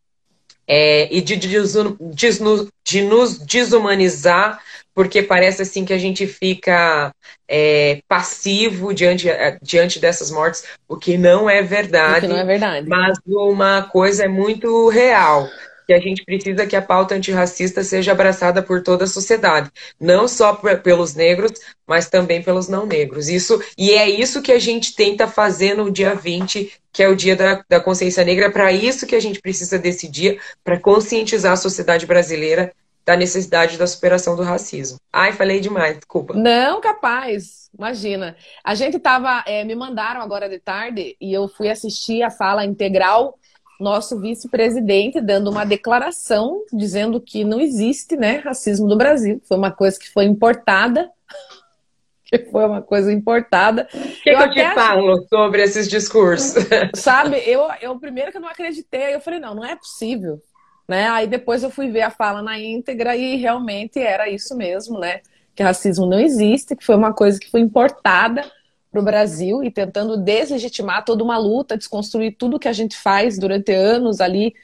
é, e de, de, de, de nos desumanizar porque parece assim que a gente fica é, passivo diante, é, diante dessas mortes, o que não é verdade. O que não é verdade. Mas uma coisa é muito real que a gente precisa que a pauta antirracista seja abraçada por toda a sociedade, não só pelos negros, mas também pelos não negros. Isso e é isso que a gente tenta fazer no dia 20, que é o dia da, da consciência negra, é para isso que a gente precisa desse dia, para conscientizar a sociedade brasileira da necessidade da superação do racismo. Ai, falei demais, desculpa. Não, capaz. Imagina. A gente tava, é, me mandaram agora de tarde e eu fui assistir a fala integral nosso vice-presidente dando uma declaração dizendo que não existe, né, racismo no Brasil. Foi uma coisa que foi importada. Que foi uma coisa importada. O que, eu, que eu te acho... falo sobre esses discursos? Sabe, eu, eu primeiro que eu não acreditei, eu falei, não, não é possível. Né? Aí depois eu fui ver a fala na íntegra e realmente era isso mesmo, né? Que racismo não existe, que foi uma coisa que foi importada para o Brasil e tentando deslegitimar toda uma luta, desconstruir tudo que a gente faz durante anos ali,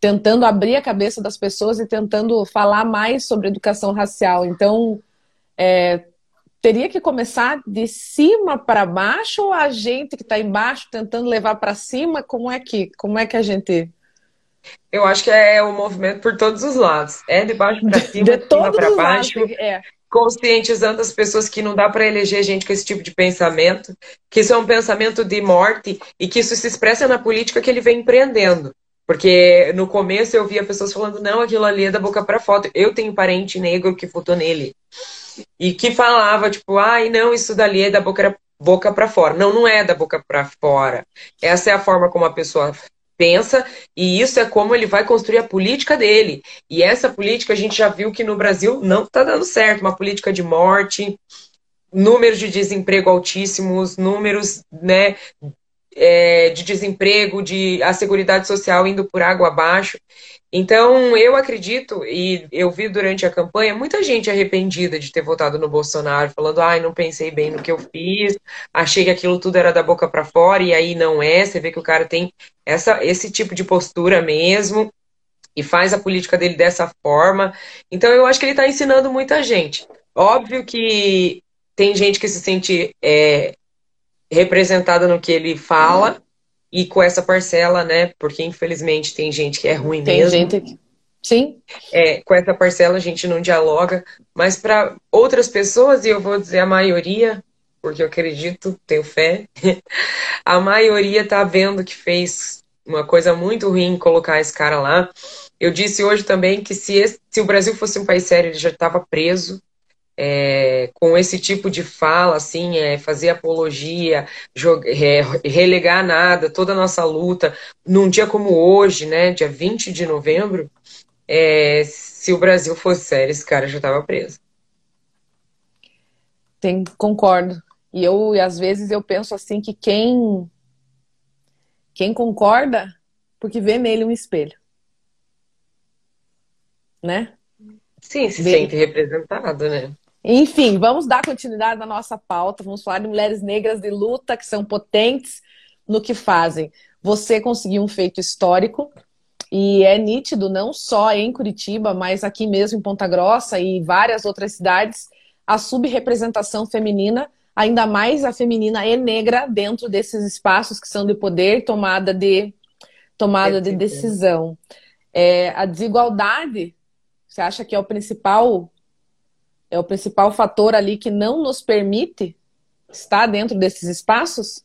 tentando abrir a cabeça das pessoas e tentando falar mais sobre educação racial. Então, é, teria que começar de cima para baixo ou a gente que está embaixo tentando levar para cima? Como é que como é que a gente eu acho que é o um movimento por todos os lados. É de baixo para cima, de, de cima para baixo. Lados, é. Conscientizando as pessoas que não dá para eleger gente com esse tipo de pensamento, que isso é um pensamento de morte e que isso se expressa na política que ele vem empreendendo. Porque no começo eu via pessoas falando, não, aquilo ali é da boca para foto. Eu tenho parente negro que votou nele. E que falava, tipo, ai, não, isso dali é da boca, boca para fora. Não, não é da boca para fora. Essa é a forma como a pessoa pensa, e isso é como ele vai construir a política dele. E essa política a gente já viu que no Brasil não está dando certo uma política de morte, números de desemprego altíssimos, números né, é, de desemprego, de a seguridade social indo por água abaixo. Então, eu acredito, e eu vi durante a campanha, muita gente arrependida de ter votado no Bolsonaro, falando, ai, não pensei bem no que eu fiz, achei que aquilo tudo era da boca para fora, e aí não é. Você vê que o cara tem essa, esse tipo de postura mesmo, e faz a política dele dessa forma. Então, eu acho que ele está ensinando muita gente. Óbvio que tem gente que se sente é, representada no que ele fala e com essa parcela, né? Porque infelizmente tem gente que é ruim tem mesmo. Tem gente que... Sim. É, com essa parcela a gente não dialoga, mas para outras pessoas, e eu vou dizer a maioria, porque eu acredito, tenho fé, a maioria tá vendo que fez uma coisa muito ruim colocar esse cara lá. Eu disse hoje também que se, esse, se o Brasil fosse um país sério, ele já estava preso, é, com esse tipo de fala, assim, é, fazer apologia, jogar, é, relegar nada, toda a nossa luta, num dia como hoje, né, dia 20 de novembro, é, se o Brasil fosse sério, esse cara já estava preso. Tem, concordo. E eu, às vezes, eu penso assim que quem, quem concorda, porque vê nele um espelho. Né? Sim, se vê. sente representado, né? Enfim, vamos dar continuidade na nossa pauta. Vamos falar de mulheres negras de luta que são potentes no que fazem. Você conseguiu um feito histórico e é nítido, não só em Curitiba, mas aqui mesmo em Ponta Grossa e várias outras cidades, a subrepresentação feminina, ainda mais a feminina e negra, dentro desses espaços que são de poder, tomada de, tomada de decisão. É, a desigualdade, você acha que é o principal é o principal fator ali que não nos permite estar dentro desses espaços?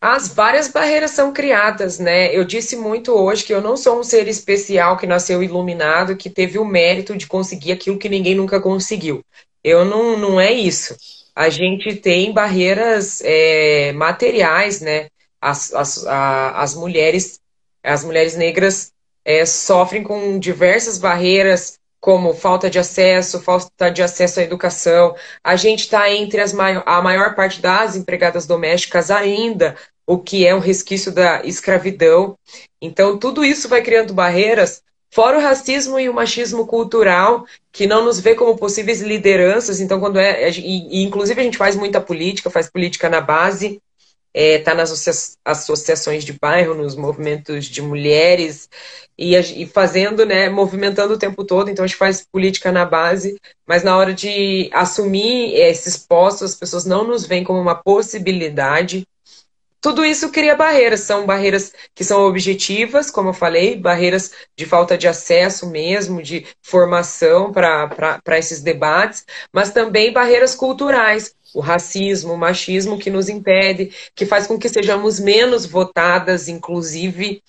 As várias barreiras são criadas, né? Eu disse muito hoje que eu não sou um ser especial que nasceu iluminado, que teve o mérito de conseguir aquilo que ninguém nunca conseguiu. Eu não, não é isso. A gente tem barreiras é, materiais, né? As, as, a, as mulheres, as mulheres negras é, sofrem com diversas barreiras como falta de acesso, falta de acesso à educação. A gente está entre as maior, a maior parte das empregadas domésticas ainda, o que é um resquício da escravidão. Então, tudo isso vai criando barreiras, fora o racismo e o machismo cultural, que não nos vê como possíveis lideranças. Então, quando é. E, e inclusive, a gente faz muita política, faz política na base, está é, tá nas associações de bairro, nos movimentos de mulheres e, e, fazendo, né, movimentando o tempo todo. Então a gente faz política na base, mas na hora de assumir esses postos, as pessoas não nos veem como uma possibilidade. Tudo isso cria barreiras, são barreiras que são objetivas, como eu falei, barreiras de falta de acesso mesmo, de formação para esses debates, mas também barreiras culturais o racismo, o machismo que nos impede, que faz com que sejamos menos votadas, inclusive.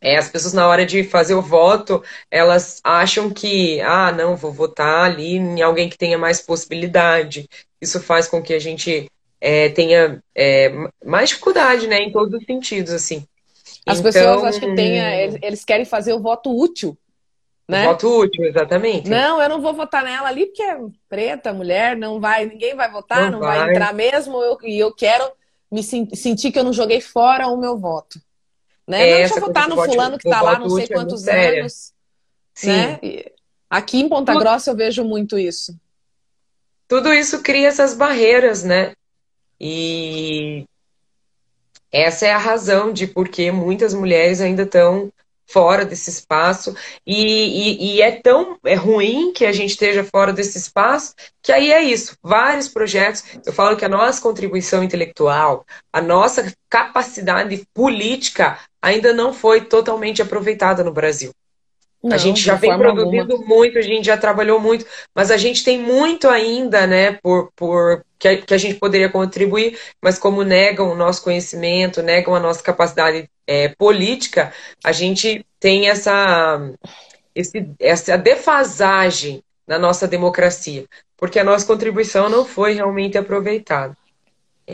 É, as pessoas, na hora de fazer o voto, elas acham que, ah, não, vou votar ali em alguém que tenha mais possibilidade. Isso faz com que a gente é, tenha é, mais dificuldade, né, em todos os sentidos, assim. As então, pessoas, acho que tem, eles querem fazer o voto útil. Né? Voto útil, exatamente. Não, eu não vou votar nela ali porque é preta, mulher, não vai, ninguém vai votar, não, não vai. vai. entrar mesmo, eu, e eu quero me sentir que eu não joguei fora o meu voto. Né? É, não deixa eu votar no fulano que está lá não sei é quantos é anos. Sim. Né? Aqui em Ponta. Grossa eu vejo muito isso. Tudo isso cria essas barreiras, né? E essa é a razão de por que muitas mulheres ainda estão fora desse espaço e, e, e, é tão é ruim que a gente esteja fora desse espaço que aí é isso, vários projetos. Eu falo que a nossa contribuição intelectual, a nossa capacidade política ainda não foi totalmente aproveitada no Brasil. Não, a gente já vem produzindo alguma. muito, a gente já trabalhou muito, mas a gente tem muito ainda, né, por, por que, a, que a gente poderia contribuir, mas como negam o nosso conhecimento, negam a nossa capacidade é, política, a gente tem essa, esse, essa defasagem na nossa democracia, porque a nossa contribuição não foi realmente aproveitada.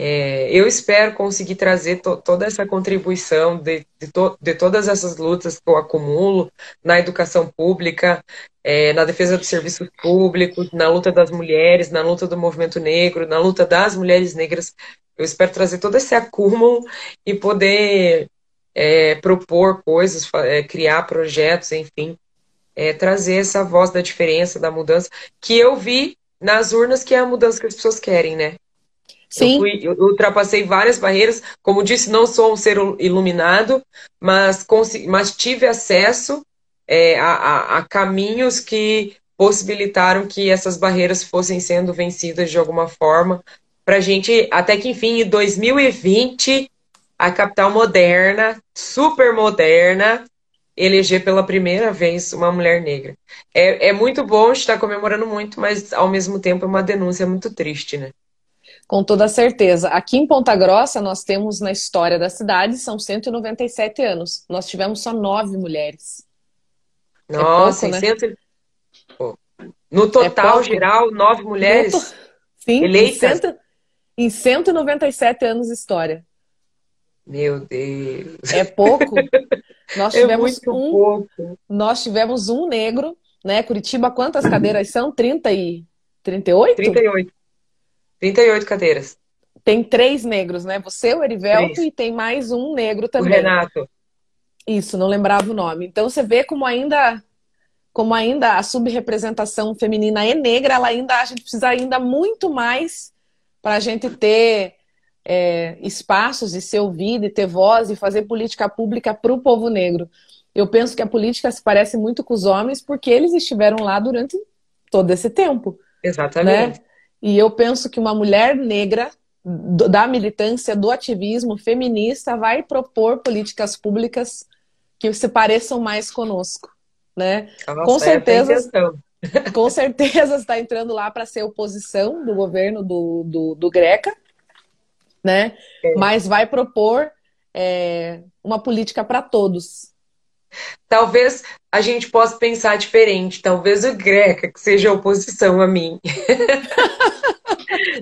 É, eu espero conseguir trazer to, toda essa contribuição de, de, to, de, todas essas lutas que eu acumulo na educação pública, é, na defesa dos serviços públicos, na luta das mulheres, na luta do movimento negro, na luta das mulheres negras. Eu espero trazer todo esse acúmulo e poder é, propor coisas, é, criar projetos, enfim, é, trazer essa voz da diferença, da mudança, que eu vi nas urnas, que é a mudança que as pessoas querem, né? Sim. Eu, fui, eu ultrapassei várias barreiras. Como disse, não sou um ser iluminado, mas, mas tive acesso é, a, a, a caminhos que possibilitaram que essas barreiras fossem sendo vencidas de alguma forma. Para a gente, até que enfim, em 2020, a capital moderna, super moderna, eleger pela primeira vez uma mulher negra. É, é muito bom estar comemorando muito, mas ao mesmo tempo é uma denúncia muito triste, né? Com toda certeza. Aqui em Ponta Grossa, nós temos na história da cidade, são 197 anos. Nós tivemos só nove mulheres. Nossa, é pouco, né? no total é geral, nove mulheres to... Sim, eleitas? Em, cento... em 197 anos de história. Meu Deus. É pouco? Nós é tivemos é um. Pouco. Nós tivemos um negro, né? Curitiba, quantas cadeiras são? 30 e 38? 38. 38 cadeiras. Tem três negros, né? Você, o Erivelto, três. e tem mais um negro também. O Renato. Isso, não lembrava o nome. Então você vê como ainda como ainda a subrepresentação feminina é negra, ela ainda a gente precisa ainda muito mais para a gente ter é, espaços e ser ouvido e ter voz e fazer política pública para o povo negro. Eu penso que a política se parece muito com os homens porque eles estiveram lá durante todo esse tempo. Exatamente. Né? E eu penso que uma mulher negra da militância, do ativismo feminista, vai propor políticas públicas que se pareçam mais conosco, né? Nossa, com certeza, com certeza está entrando lá para ser oposição do governo do, do, do Greca, né? É. Mas vai propor é, uma política para todos, Talvez a gente possa pensar diferente. Talvez o Greca, que seja oposição a mim.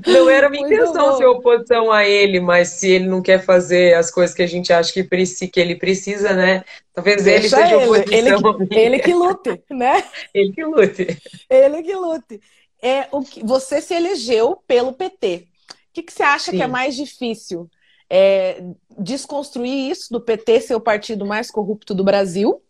não era minha Muito intenção bom. ser oposição a ele, mas se ele não quer fazer as coisas que a gente acha que, que ele precisa, né? Talvez Deixa ele seja ele. oposição. Ele que, ele que lute, né? ele que lute. Ele que lute. É, o que, você se elegeu pelo PT. O que, que você acha Sim. que é mais difícil? É, desconstruir isso do PT ser o partido mais corrupto do Brasil,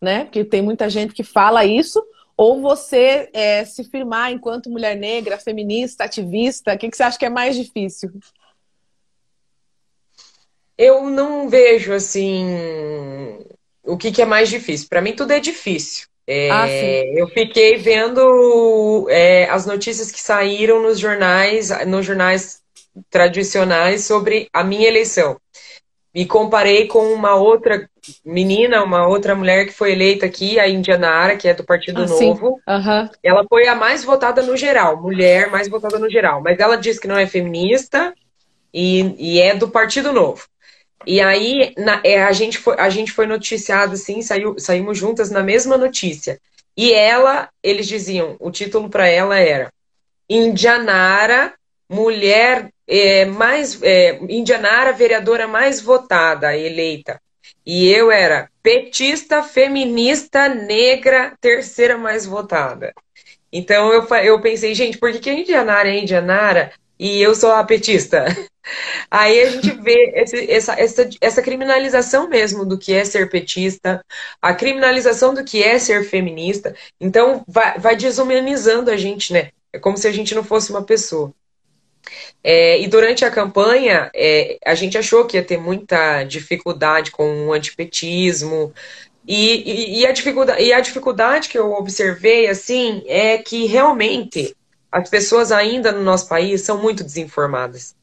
né? Porque tem muita gente que fala isso, ou você é, se firmar enquanto mulher negra, feminista, ativista? O que, que você acha que é mais difícil? Eu não vejo assim o que, que é mais difícil. Para mim, tudo é difícil. É, ah, eu fiquei vendo é, as notícias que saíram nos jornais, nos jornais tradicionais sobre a minha eleição. Me comparei com uma outra menina, uma outra mulher que foi eleita aqui, a Indianara, que é do Partido ah, Novo. Uhum. Ela foi a mais votada no geral, mulher mais votada no geral. Mas ela disse que não é feminista e, e é do Partido Novo. E aí na, é, a, gente foi, a gente foi noticiado assim, saiu, saímos juntas na mesma notícia. E ela, eles diziam, o título para ela era Indianara, mulher é, mais é, Indianara, vereadora mais votada, eleita. E eu era petista, feminista, negra, terceira mais votada. Então eu, eu pensei, gente, por que, que Indianara é Indianara e eu sou a petista? Aí a gente vê esse, essa, essa, essa criminalização mesmo do que é ser petista, a criminalização do que é ser feminista. Então vai, vai desumanizando a gente, né? É como se a gente não fosse uma pessoa. É, e durante a campanha, é, a gente achou que ia ter muita dificuldade com o antipetismo, E, e, e, a dificuldade, e a dificuldade que eu observei, assim, é que realmente as pessoas ainda no nosso país são muito desinformadas.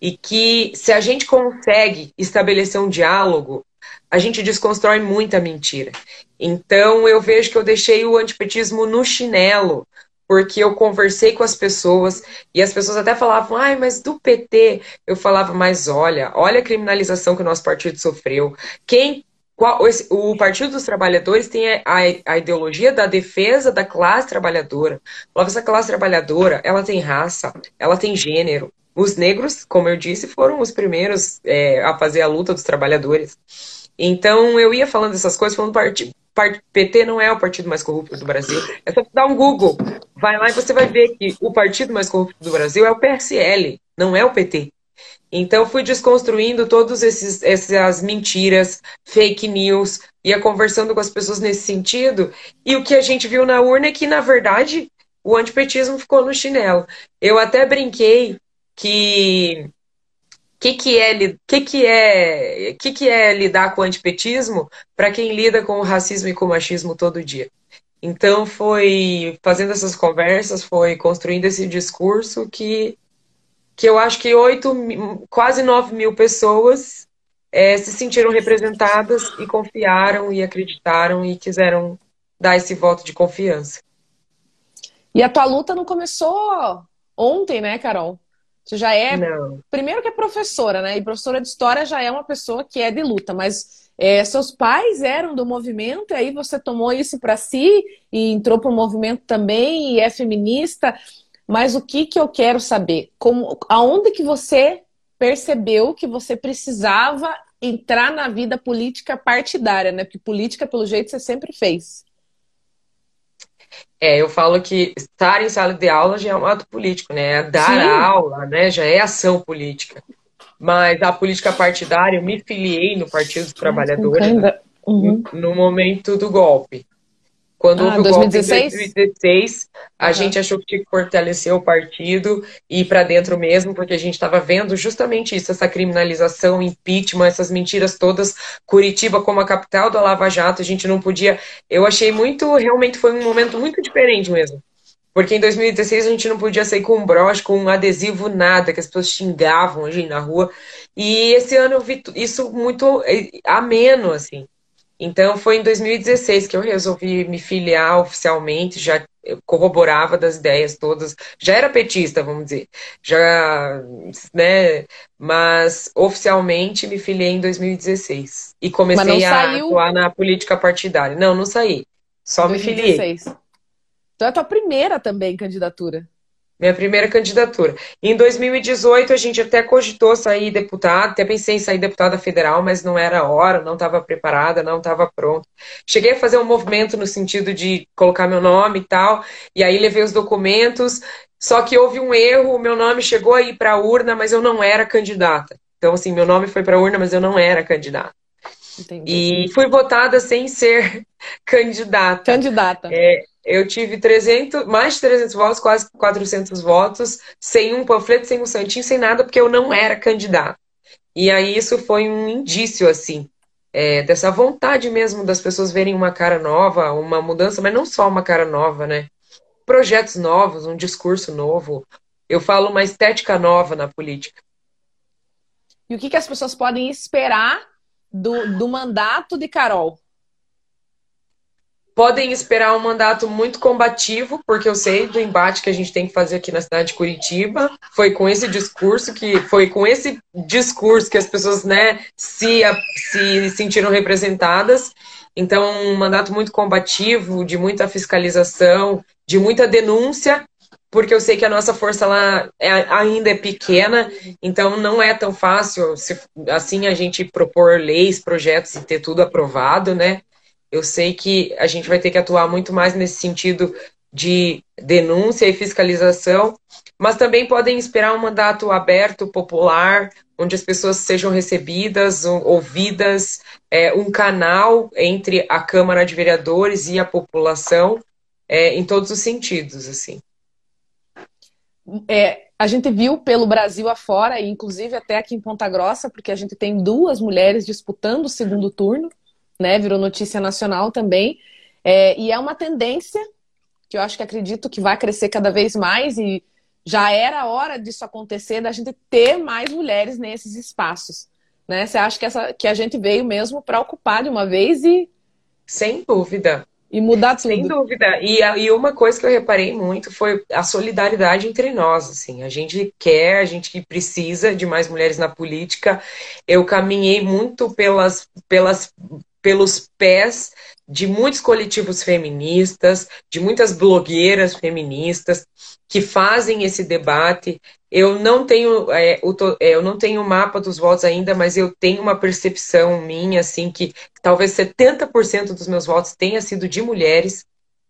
E que se a gente consegue estabelecer um diálogo, a gente desconstrói muita mentira. Então eu vejo que eu deixei o antipetismo no chinelo, porque eu conversei com as pessoas e as pessoas até falavam, ai, mas do PT. Eu falava, mas olha, olha a criminalização que o nosso partido sofreu. Quem o Partido dos Trabalhadores tem a, ideologia da defesa da classe trabalhadora. Essa classe trabalhadora, ela tem raça, ela tem gênero. Os negros, como eu disse, foram os primeiros é, a fazer a luta dos trabalhadores. Então, eu ia falando essas coisas, falando partido. PT não é o partido mais corrupto do Brasil. É só dar um Google. Vai lá e você vai ver que o partido mais corrupto do Brasil é o PSL, não é o PT. Então fui desconstruindo todas essas mentiras, fake news, ia conversando com as pessoas nesse sentido. E o que a gente viu na urna é que, na verdade, o antipetismo ficou no chinelo. Eu até brinquei que que que é que que é que que é lidar com o antipetismo para quem lida com o racismo e com o machismo todo dia. Então foi fazendo essas conversas, foi construindo esse discurso que que eu acho que oito, quase nove mil pessoas é, se sentiram representadas e confiaram e acreditaram e quiseram dar esse voto de confiança. E a tua luta não começou ontem, né, Carol? Você já é. Não. Primeiro que é professora, né? E professora de história já é uma pessoa que é de luta, mas é, seus pais eram do movimento, e aí você tomou isso para si e entrou para o movimento também e é feminista. Mas o que, que eu quero saber? Como, aonde que você percebeu que você precisava entrar na vida política partidária, né? Porque política, pelo jeito, você sempre fez. É, eu falo que estar em sala de aula já é um ato político, né? Dar Sim. aula, né, já é ação política. Mas a política partidária, eu me filiei no Partido dos Trabalhadores uhum. no momento do golpe. Quando ah, houve o 2016? golpe em 2016, a uhum. gente achou que tinha que fortalecer o partido e ir para dentro mesmo, porque a gente estava vendo justamente isso, essa criminalização, impeachment, essas mentiras todas. Curitiba como a capital da Lava Jato, a gente não podia. Eu achei muito, realmente foi um momento muito diferente mesmo. Porque em 2016 a gente não podia sair com um broche, com um adesivo, nada, que as pessoas xingavam a gente na rua. E esse ano eu vi isso muito eh, ameno, assim. Então foi em 2016 que eu resolvi me filiar oficialmente, já corroborava das ideias todas, já era petista, vamos dizer, já, né, mas oficialmente me filiei em 2016 e comecei a saiu... atuar na política partidária. Não, não saí, só 2016. me filiei. Então é a tua primeira também candidatura. Minha primeira candidatura. Em 2018, a gente até cogitou sair deputada, até pensei em sair deputada federal, mas não era hora, não estava preparada, não estava pronta. Cheguei a fazer um movimento no sentido de colocar meu nome e tal, e aí levei os documentos, só que houve um erro, o meu nome chegou aí para a urna, mas eu não era candidata. Então, assim, meu nome foi para a urna, mas eu não era candidata. Entendi. E fui votada sem ser candidata. Candidata. É, eu tive 300, mais de 300 votos, quase 400 votos, sem um panfleto, sem um santinho, sem nada, porque eu não era candidato. E aí isso foi um indício, assim, é, dessa vontade mesmo das pessoas verem uma cara nova, uma mudança, mas não só uma cara nova, né? Projetos novos, um discurso novo. Eu falo uma estética nova na política. E o que, que as pessoas podem esperar do, do mandato de Carol? Podem esperar um mandato muito combativo, porque eu sei do embate que a gente tem que fazer aqui na cidade de Curitiba. Foi com esse discurso que foi com esse discurso que as pessoas, né, se, se sentiram representadas. Então, um mandato muito combativo, de muita fiscalização, de muita denúncia, porque eu sei que a nossa força lá é, ainda é pequena, então não é tão fácil se, assim a gente propor leis, projetos e ter tudo aprovado, né? Eu sei que a gente vai ter que atuar muito mais nesse sentido de denúncia e fiscalização, mas também podem esperar um mandato aberto, popular, onde as pessoas sejam recebidas, ouvidas, é, um canal entre a Câmara de Vereadores e a população, é, em todos os sentidos, assim. É, a gente viu pelo Brasil afora, inclusive até aqui em Ponta Grossa, porque a gente tem duas mulheres disputando o segundo turno né? Virou notícia nacional também. É, e é uma tendência que eu acho que acredito que vai crescer cada vez mais e já era hora disso acontecer, da gente ter mais mulheres nesses espaços. Né? Você acha que, essa, que a gente veio mesmo para ocupar de uma vez e. Sem dúvida. E mudar tudo. Sem dúvida. E, e uma coisa que eu reparei muito foi a solidariedade entre nós. Assim. A gente quer, a gente precisa de mais mulheres na política. Eu caminhei muito pelas, pelas, pelos pés de muitos coletivos feministas, de muitas blogueiras feministas que fazem esse debate. Eu não tenho é, o, é, eu não tenho o mapa dos votos ainda, mas eu tenho uma percepção minha assim que talvez 70% dos meus votos tenha sido de mulheres.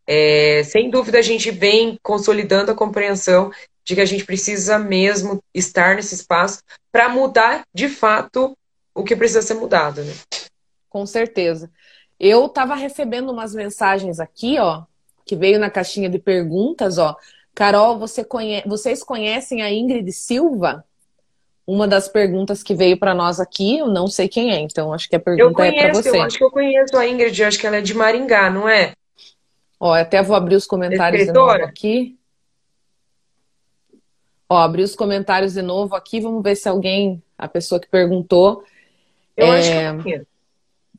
É, sem dúvida a gente vem consolidando a compreensão de que a gente precisa mesmo estar nesse espaço para mudar de fato o que precisa ser mudado, né? Com certeza. Eu estava recebendo umas mensagens aqui, ó, que veio na caixinha de perguntas, ó. Carol, você conhe... vocês conhecem a Ingrid Silva? Uma das perguntas que veio para nós aqui, eu não sei quem é, então acho que a pergunta conheço, é para você. Eu acho que eu conheço a Ingrid, acho que ela é de Maringá, não é? Ó, até vou abrir os comentários de novo aqui. Ó, abri os comentários de novo aqui, vamos ver se alguém, a pessoa que perguntou. Eu é... acho que eu conheço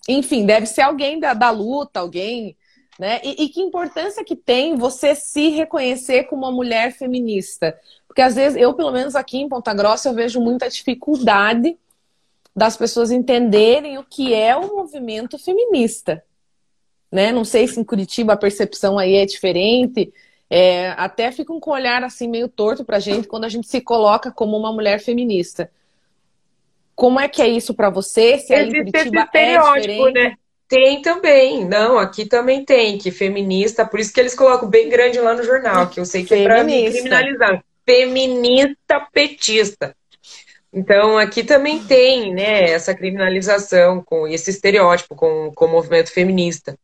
enfim, deve ser alguém da, da luta, alguém, né? E, e, que importância que tem você se reconhecer como uma mulher feminista? Porque às vezes, eu, pelo menos aqui em Ponta Grossa, eu vejo muita dificuldade das pessoas entenderem o que é o movimento feminista. Né? Não sei se em Curitiba a percepção aí é diferente. É, até fica com um olhar assim meio torto pra gente quando a gente se coloca como uma mulher feminista. Como é que é isso para você? Se aí Existe esse é estereótipo, é né? Tem também, não, aqui também tem, que feminista, por isso que eles colocam bem grande lá no jornal, que eu sei que feminista. é para me criminalizar. Feminista petista. Então, aqui também tem, né, essa criminalização, com esse estereótipo com, com o movimento feminista.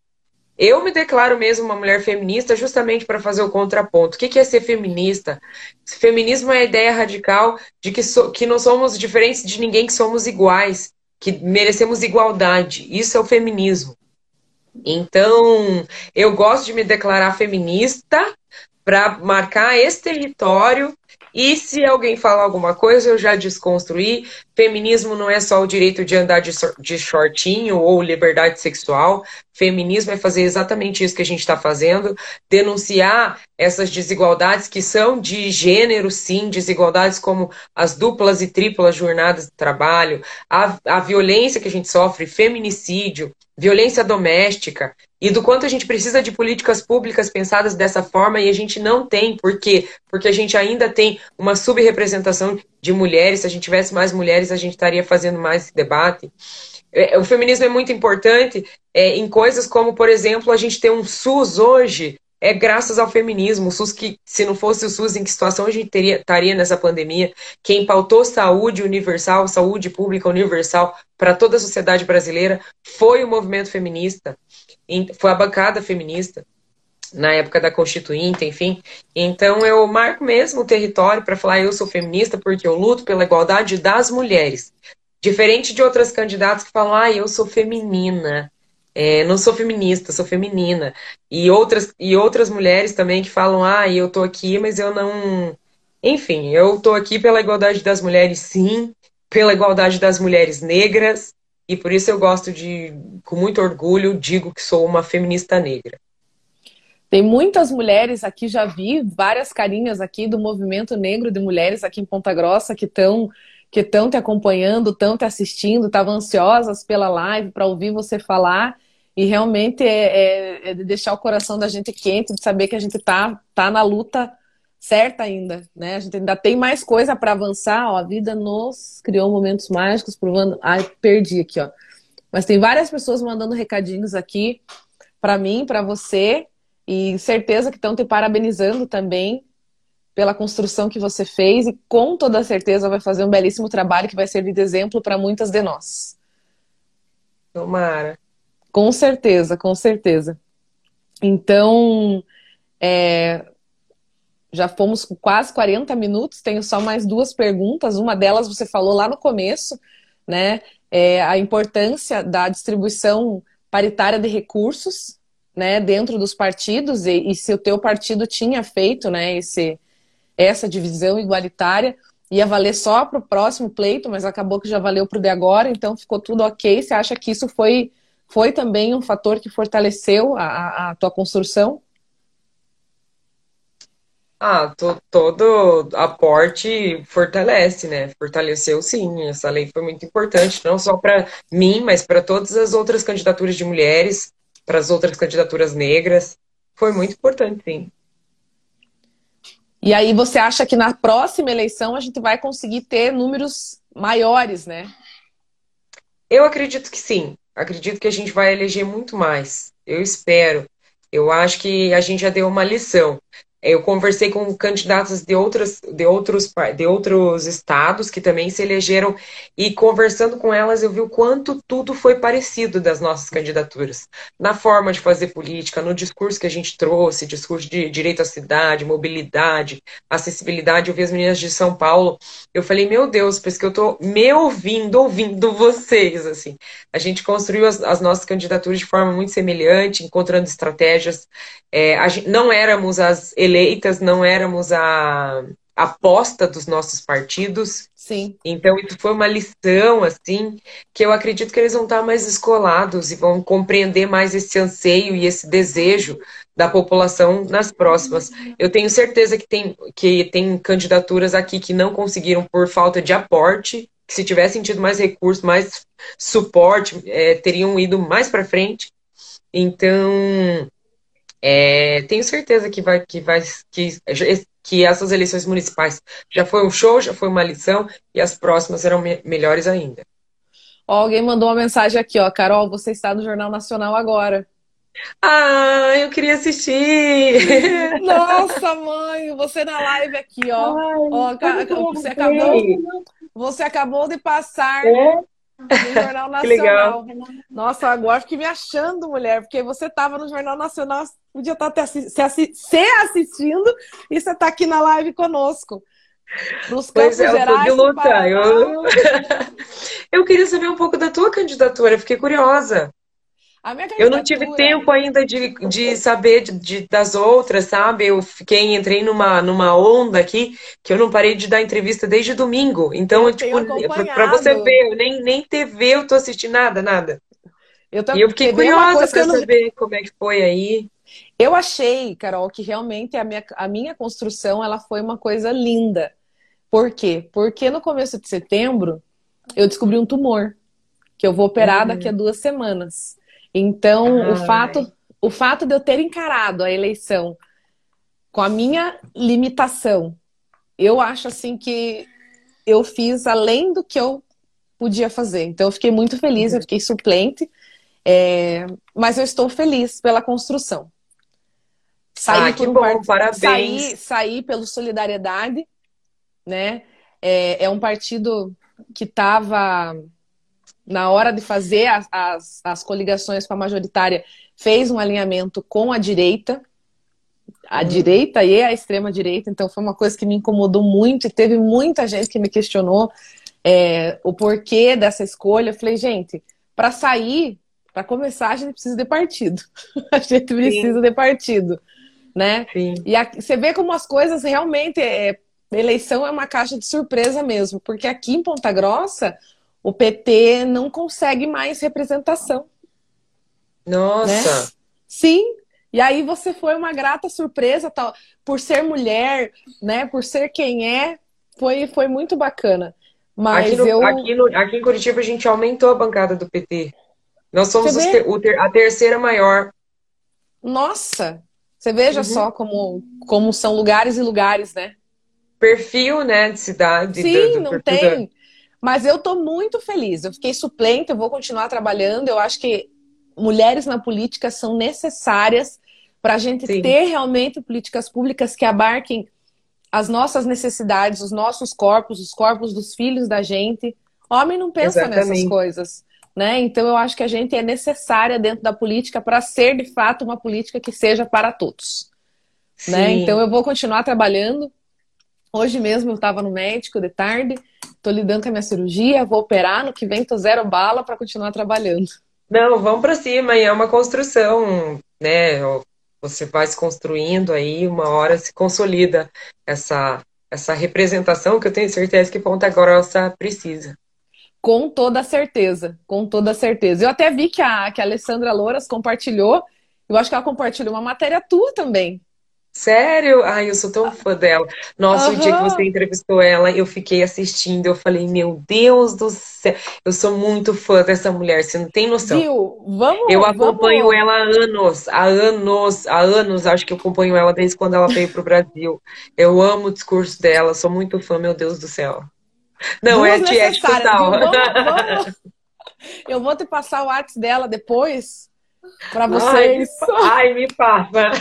Eu me declaro mesmo uma mulher feminista justamente para fazer o contraponto. O que é ser feminista? Feminismo é a ideia radical de que, so, que não somos diferentes de ninguém, que somos iguais, que merecemos igualdade. Isso é o feminismo. Então, eu gosto de me declarar feminista para marcar esse território e se alguém falar alguma coisa, eu já desconstruí. Feminismo não é só o direito de andar de, de shortinho ou liberdade sexual. Feminismo é fazer exatamente isso que a gente está fazendo, denunciar essas desigualdades que são de gênero, sim, desigualdades como as duplas e triplas jornadas de trabalho, a, a violência que a gente sofre, feminicídio, violência doméstica e do quanto a gente precisa de políticas públicas pensadas dessa forma e a gente não tem. Por quê? Porque a gente ainda tem uma subrepresentação de mulheres. Se a gente tivesse mais mulheres, a gente estaria fazendo mais esse debate. É, o feminismo é muito importante é, em coisas como, por exemplo, a gente ter um SUS hoje é graças ao feminismo. O SUS que, se não fosse o SUS, em que situação a gente teria, estaria nessa pandemia? Quem pautou saúde universal, saúde pública universal para toda a sociedade brasileira foi o movimento feminista, foi a bancada feminista na época da Constituinte, enfim. Então eu marco mesmo o território para falar eu sou feminista porque eu luto pela igualdade das mulheres. Diferente de outras candidatas que falam, ah, eu sou feminina. É, não sou feminista, sou feminina. E outras, e outras mulheres também que falam, ah, eu tô aqui, mas eu não. Enfim, eu tô aqui pela igualdade das mulheres, sim, pela igualdade das mulheres negras, e por isso eu gosto de, com muito orgulho, digo que sou uma feminista negra. Tem muitas mulheres aqui, já vi várias carinhas aqui do movimento negro de mulheres aqui em Ponta Grossa que estão que estão te acompanhando, estão te assistindo, estavam ansiosas pela live para ouvir você falar. E realmente é, é, é, de deixar o coração da gente quente, de saber que a gente tá, tá na luta certa ainda, né? A gente ainda tem mais coisa para avançar. Ó, a vida nos criou momentos mágicos, provando. Ai, perdi aqui, ó. Mas tem várias pessoas mandando recadinhos aqui para mim, para você, e certeza que estão te parabenizando também pela construção que você fez e com toda certeza vai fazer um belíssimo trabalho que vai servir de exemplo para muitas de nós. Tomara. Com certeza, com certeza. Então, é, já fomos quase 40 minutos, tenho só mais duas perguntas. Uma delas você falou lá no começo, né? É, a importância da distribuição paritária de recursos, né, dentro dos partidos e, e se o teu partido tinha feito, né, esse essa divisão igualitária, ia valer só para o próximo pleito, mas acabou que já valeu para o de agora, então ficou tudo ok. Você acha que isso foi, foi também um fator que fortaleceu a, a tua construção? Ah, to, todo aporte fortalece, né? Fortaleceu sim. Essa lei foi muito importante, não só para mim, mas para todas as outras candidaturas de mulheres, para as outras candidaturas negras. Foi muito importante, sim. E aí você acha que na próxima eleição a gente vai conseguir ter números maiores, né? Eu acredito que sim. Acredito que a gente vai eleger muito mais. Eu espero. Eu acho que a gente já deu uma lição. Eu conversei com candidatos de, outras, de, outros, de outros estados que também se elegeram e conversando com elas eu vi o quanto tudo foi parecido das nossas candidaturas. Na forma de fazer política, no discurso que a gente trouxe, discurso de direito à cidade, mobilidade, acessibilidade. Eu vi as meninas de São Paulo, eu falei, meu Deus, parece que eu estou me ouvindo, ouvindo vocês. assim. A gente construiu as, as nossas candidaturas de forma muito semelhante, encontrando estratégias. É, gente, não éramos as eleitas, não éramos a aposta dos nossos partidos. Sim. Então, isso foi uma lição, assim, que eu acredito que eles vão estar mais escolados e vão compreender mais esse anseio e esse desejo da população nas próximas. Eu tenho certeza que tem, que tem candidaturas aqui que não conseguiram por falta de aporte, que se tivessem tido mais recursos, mais suporte, é, teriam ido mais para frente. Então, é, tenho certeza que vai que vai que, que essas eleições municipais já foi um show, já foi uma lição e as próximas serão me melhores ainda. Ó, alguém mandou uma mensagem aqui, ó, Carol, você está no Jornal Nacional agora. Ah, eu queria assistir. Nossa, mãe, você na live aqui, ó. Ai, ó você acabou, você acabou de passar é? No Jornal Nacional. Nossa, agora fiquei me achando, mulher, porque você estava no Jornal Nacional, podia estar tá se, se assistindo e você está aqui na live conosco. Nos pois é, Gerais, de luta. Eu... eu queria saber um pouco da tua candidatura, fiquei curiosa. Eu não tive tempo ainda de, de saber de, de, das outras, sabe? Eu fiquei, entrei numa, numa onda aqui que eu não parei de dar entrevista desde domingo. Então, eu tipo, para você ver, eu nem, nem TV eu tô assistindo nada, nada. Eu e eu fiquei curiosa para não... saber como é que foi aí. Eu achei, Carol, que realmente a minha, a minha construção ela foi uma coisa linda. Por quê? Porque no começo de setembro eu descobri um tumor que eu vou operar uhum. daqui a duas semanas. Então, Ai. o fato, o fato de eu ter encarado a eleição com a minha limitação, eu acho assim que eu fiz além do que eu podia fazer. Então, eu fiquei muito feliz, eu fiquei suplente, é... mas eu estou feliz pela construção. Saí ah, por um bom, part... parabéns. Saí, saí pelo Solidariedade, né? É, é um partido que estava na hora de fazer as, as, as coligações com a majoritária, fez um alinhamento com a direita, a uhum. direita e a extrema direita, então foi uma coisa que me incomodou muito e teve muita gente que me questionou é, o porquê dessa escolha. Eu falei, gente, para sair, para começar, a gente precisa de partido. a gente precisa Sim. de partido, né? Sim. E você vê como as coisas realmente é, eleição é uma caixa de surpresa mesmo, porque aqui em Ponta Grossa o PT não consegue mais representação. Nossa! Né? Sim. E aí você foi uma grata surpresa, tal, por ser mulher, né? Por ser quem é, foi, foi muito bacana. Mas aqui, no, eu... aqui, no, aqui em Curitiba a gente aumentou a bancada do PT. Nós somos ter, a terceira maior. Nossa! Você veja uhum. só como, como são lugares e lugares, né? Perfil, né, de cidade. Sim, não tem. Mas eu estou muito feliz. Eu fiquei suplente, eu vou continuar trabalhando. Eu acho que mulheres na política são necessárias para a gente Sim. ter realmente políticas públicas que abarquem as nossas necessidades, os nossos corpos, os corpos dos filhos da gente. Homem não pensa Exatamente. nessas coisas. Né? Então eu acho que a gente é necessária dentro da política para ser de fato uma política que seja para todos. Né? Então eu vou continuar trabalhando. Hoje mesmo eu estava no médico de tarde Tô lidando com a minha cirurgia, vou operar, no que vem tô zero bala para continuar trabalhando. Não, vamos para cima e é uma construção, né? Você vai se construindo aí, uma hora se consolida essa essa representação que eu tenho certeza que Ponta Grossa precisa. Com toda certeza, com toda certeza. Eu até vi que a, que a Alessandra Louras compartilhou, eu acho que ela compartilhou uma matéria tua também, Sério? Ai, eu sou tão fã dela. Nossa, uhum. o dia que você entrevistou ela, eu fiquei assistindo, eu falei, meu Deus do céu, eu sou muito fã dessa mulher, você não tem noção. Viu? Vamos, eu acompanho vamos. ela há anos, há anos, há anos, acho que eu acompanho ela desde quando ela veio pro Brasil. Eu amo o discurso dela, sou muito fã, meu Deus do céu. Não, é tiético total. Vamos, vamos. Eu vou te passar o WhatsApp dela depois para vocês. Ai, me passa.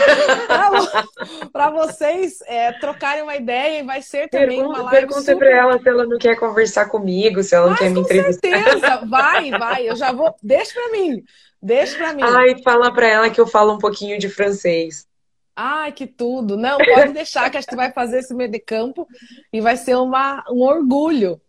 para vocês é, trocarem uma ideia e vai ser também pergunta, uma live. Pergunta super... para ela se ela não quer conversar comigo, se ela Mas, não quer me entrevistar. Com certeza, vai, vai. Eu já vou. Deixa para mim. Deixa para mim. Ai, fala para ela que eu falo um pouquinho de francês. Ai, que tudo. Não, pode deixar que a gente vai fazer esse meio de campo e vai ser uma, um orgulho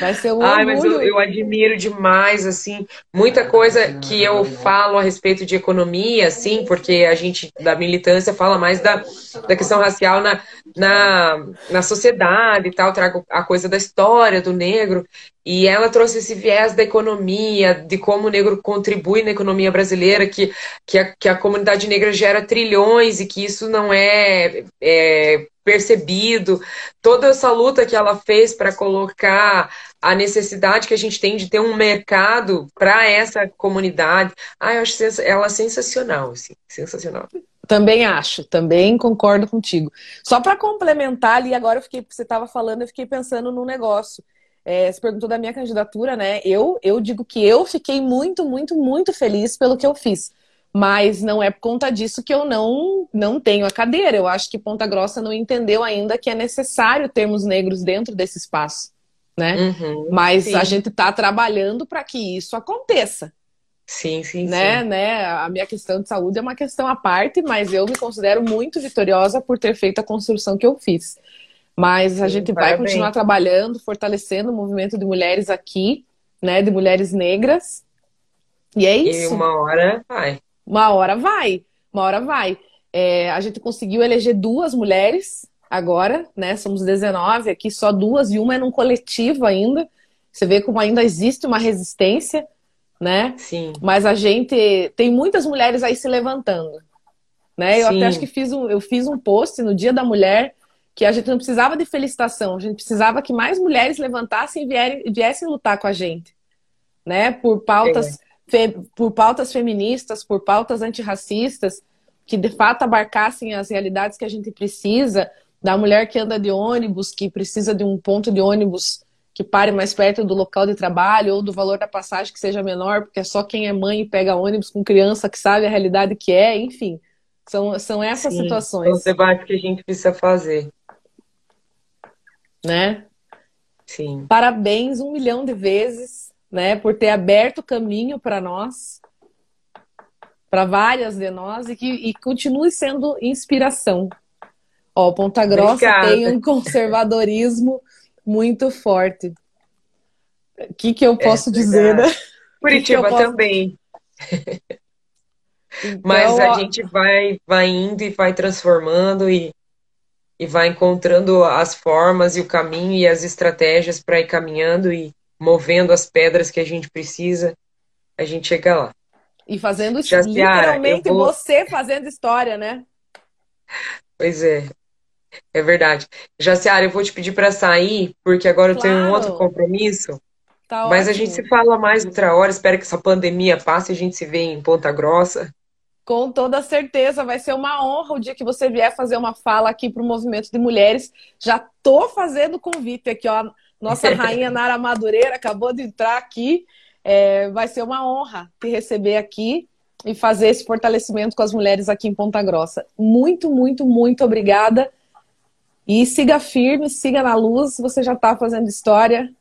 Vai ser um Ai, mas eu, eu, admiro demais, assim, muita coisa que eu falo a respeito de economia, assim, porque a gente da militância fala mais da, da questão racial na, na, na sociedade e tal, trago a coisa da história do negro, e ela trouxe esse viés da economia, de como o negro contribui na economia brasileira, que, que, a, que a comunidade negra gera trilhões e que isso não é, é percebido, toda essa luta que ela fez para colocar a necessidade que a gente tem de ter um mercado para essa comunidade. Ah, eu acho ela sensacional, assim, sensacional. Também acho, também concordo contigo. Só para complementar ali, agora eu fiquei, você estava falando, eu fiquei pensando num negócio. É, você perguntou da minha candidatura, né? Eu, eu digo que eu fiquei muito, muito, muito feliz pelo que eu fiz. Mas não é por conta disso que eu não, não tenho a cadeira. Eu acho que Ponta Grossa não entendeu ainda que é necessário termos negros dentro desse espaço. Né? Uhum, Mas sim. a gente está trabalhando para que isso aconteça. Sim, sim, né, sim. né? A minha questão de saúde é uma questão à parte, mas eu me considero muito vitoriosa por ter feito a construção que eu fiz. Mas a sim, gente vai continuar trabalhando, fortalecendo o movimento de mulheres aqui, né? De mulheres negras. E é isso. E uma hora vai. Uma hora vai, uma hora vai. É, a gente conseguiu eleger duas mulheres agora, né? Somos 19 aqui, só duas, e uma é num coletivo ainda. Você vê como ainda existe uma resistência, né? Sim. Mas a gente tem muitas mulheres aí se levantando. Né? Eu Sim. até acho que fiz um, eu fiz um post no Dia da Mulher que a gente não precisava de felicitação, a gente precisava que mais mulheres levantassem e vierem, viessem lutar com a gente, né? Por pautas é por pautas feministas, por pautas antirracistas, que de fato abarcassem as realidades que a gente precisa, da mulher que anda de ônibus, que precisa de um ponto de ônibus que pare mais perto do local de trabalho, ou do valor da passagem que seja menor, porque é só quem é mãe e pega ônibus com criança que sabe a realidade que é, enfim. São, são essas Sim, situações. São os debates que a gente precisa fazer. Né? Sim. Parabéns um milhão de vezes né, por ter aberto o caminho para nós, para várias de nós e que e continue sendo inspiração. Ó, Ponta Grossa Obrigada. tem um conservadorismo muito forte. O que, que eu posso é, dizer, né? Curitiba que que posso... também. Então, Mas a ó... gente vai, vai indo e vai transformando e, e vai encontrando as formas e o caminho e as estratégias para ir caminhando e, movendo as pedras que a gente precisa, a gente chega lá. E fazendo Já, literalmente vou... você fazendo história, né? Pois é. É verdade. Jaciara, eu vou te pedir para sair, porque agora claro. eu tenho um outro compromisso. Tá mas ótimo. a gente se fala mais outra hora. Espero que essa pandemia passe e a gente se vê em Ponta Grossa. Com toda certeza, vai ser uma honra o dia que você vier fazer uma fala aqui para o movimento de mulheres. Já tô fazendo convite aqui, ó. Nossa rainha Nara Madureira acabou de entrar aqui. É, vai ser uma honra te receber aqui e fazer esse fortalecimento com as mulheres aqui em Ponta Grossa. Muito, muito, muito obrigada. E siga firme, siga na luz. Você já está fazendo história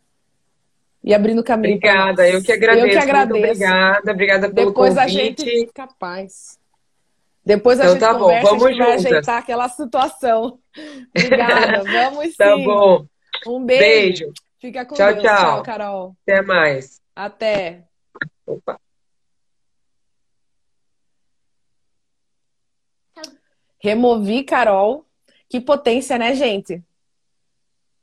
e abrindo caminho. Obrigada, eu que agradeço. Eu que agradeço. Muito obrigada, obrigada pelo Depois convite. a gente capaz. Depois a então, gente tá conversa, bom, vamos a gente vai ajeitar aquela situação. Obrigada, vamos tá sim. Tá bom. Um beijo. beijo. Fica com tchau, Deus. Tchau, tchau, Carol. Até mais. Até. Opa. Removi Carol. Que potência, né, gente?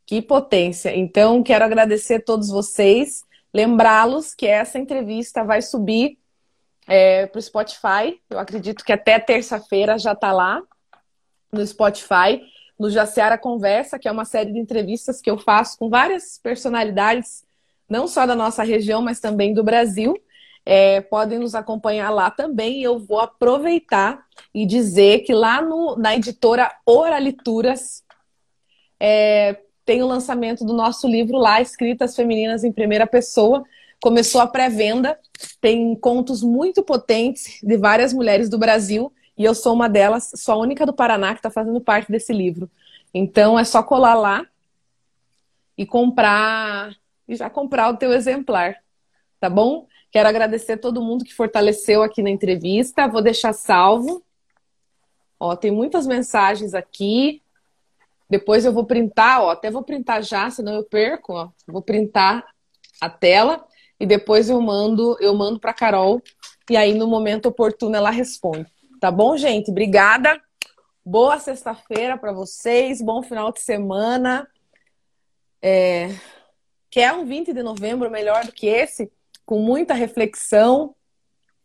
Que potência. Então, quero agradecer a todos vocês. Lembrá-los que essa entrevista vai subir é, para o Spotify. Eu acredito que até terça-feira já está lá no Spotify no Jaciara Conversa, que é uma série de entrevistas que eu faço com várias personalidades, não só da nossa região, mas também do Brasil. É, podem nos acompanhar lá também. Eu vou aproveitar e dizer que lá no, na editora Oralituras é, tem o lançamento do nosso livro lá, Escritas Femininas em Primeira Pessoa. Começou a pré-venda, tem contos muito potentes de várias mulheres do Brasil e eu sou uma delas, sou a única do Paraná que está fazendo parte desse livro. Então é só colar lá e comprar e já comprar o teu exemplar, tá bom? Quero agradecer todo mundo que fortaleceu aqui na entrevista. Vou deixar salvo. Ó, tem muitas mensagens aqui. Depois eu vou printar, ó, até vou printar já, senão eu perco, ó. Vou printar a tela e depois eu mando, eu mando para Carol e aí no momento oportuno ela responde. Tá bom, gente? Obrigada. Boa sexta-feira para vocês. Bom final de semana. É... Quer um 20 de novembro melhor do que esse? Com muita reflexão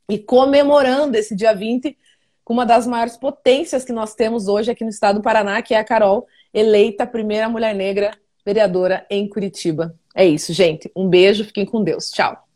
e comemorando esse dia 20 com uma das maiores potências que nós temos hoje aqui no estado do Paraná, que é a Carol, eleita primeira mulher negra vereadora em Curitiba. É isso, gente. Um beijo, fiquem com Deus. Tchau.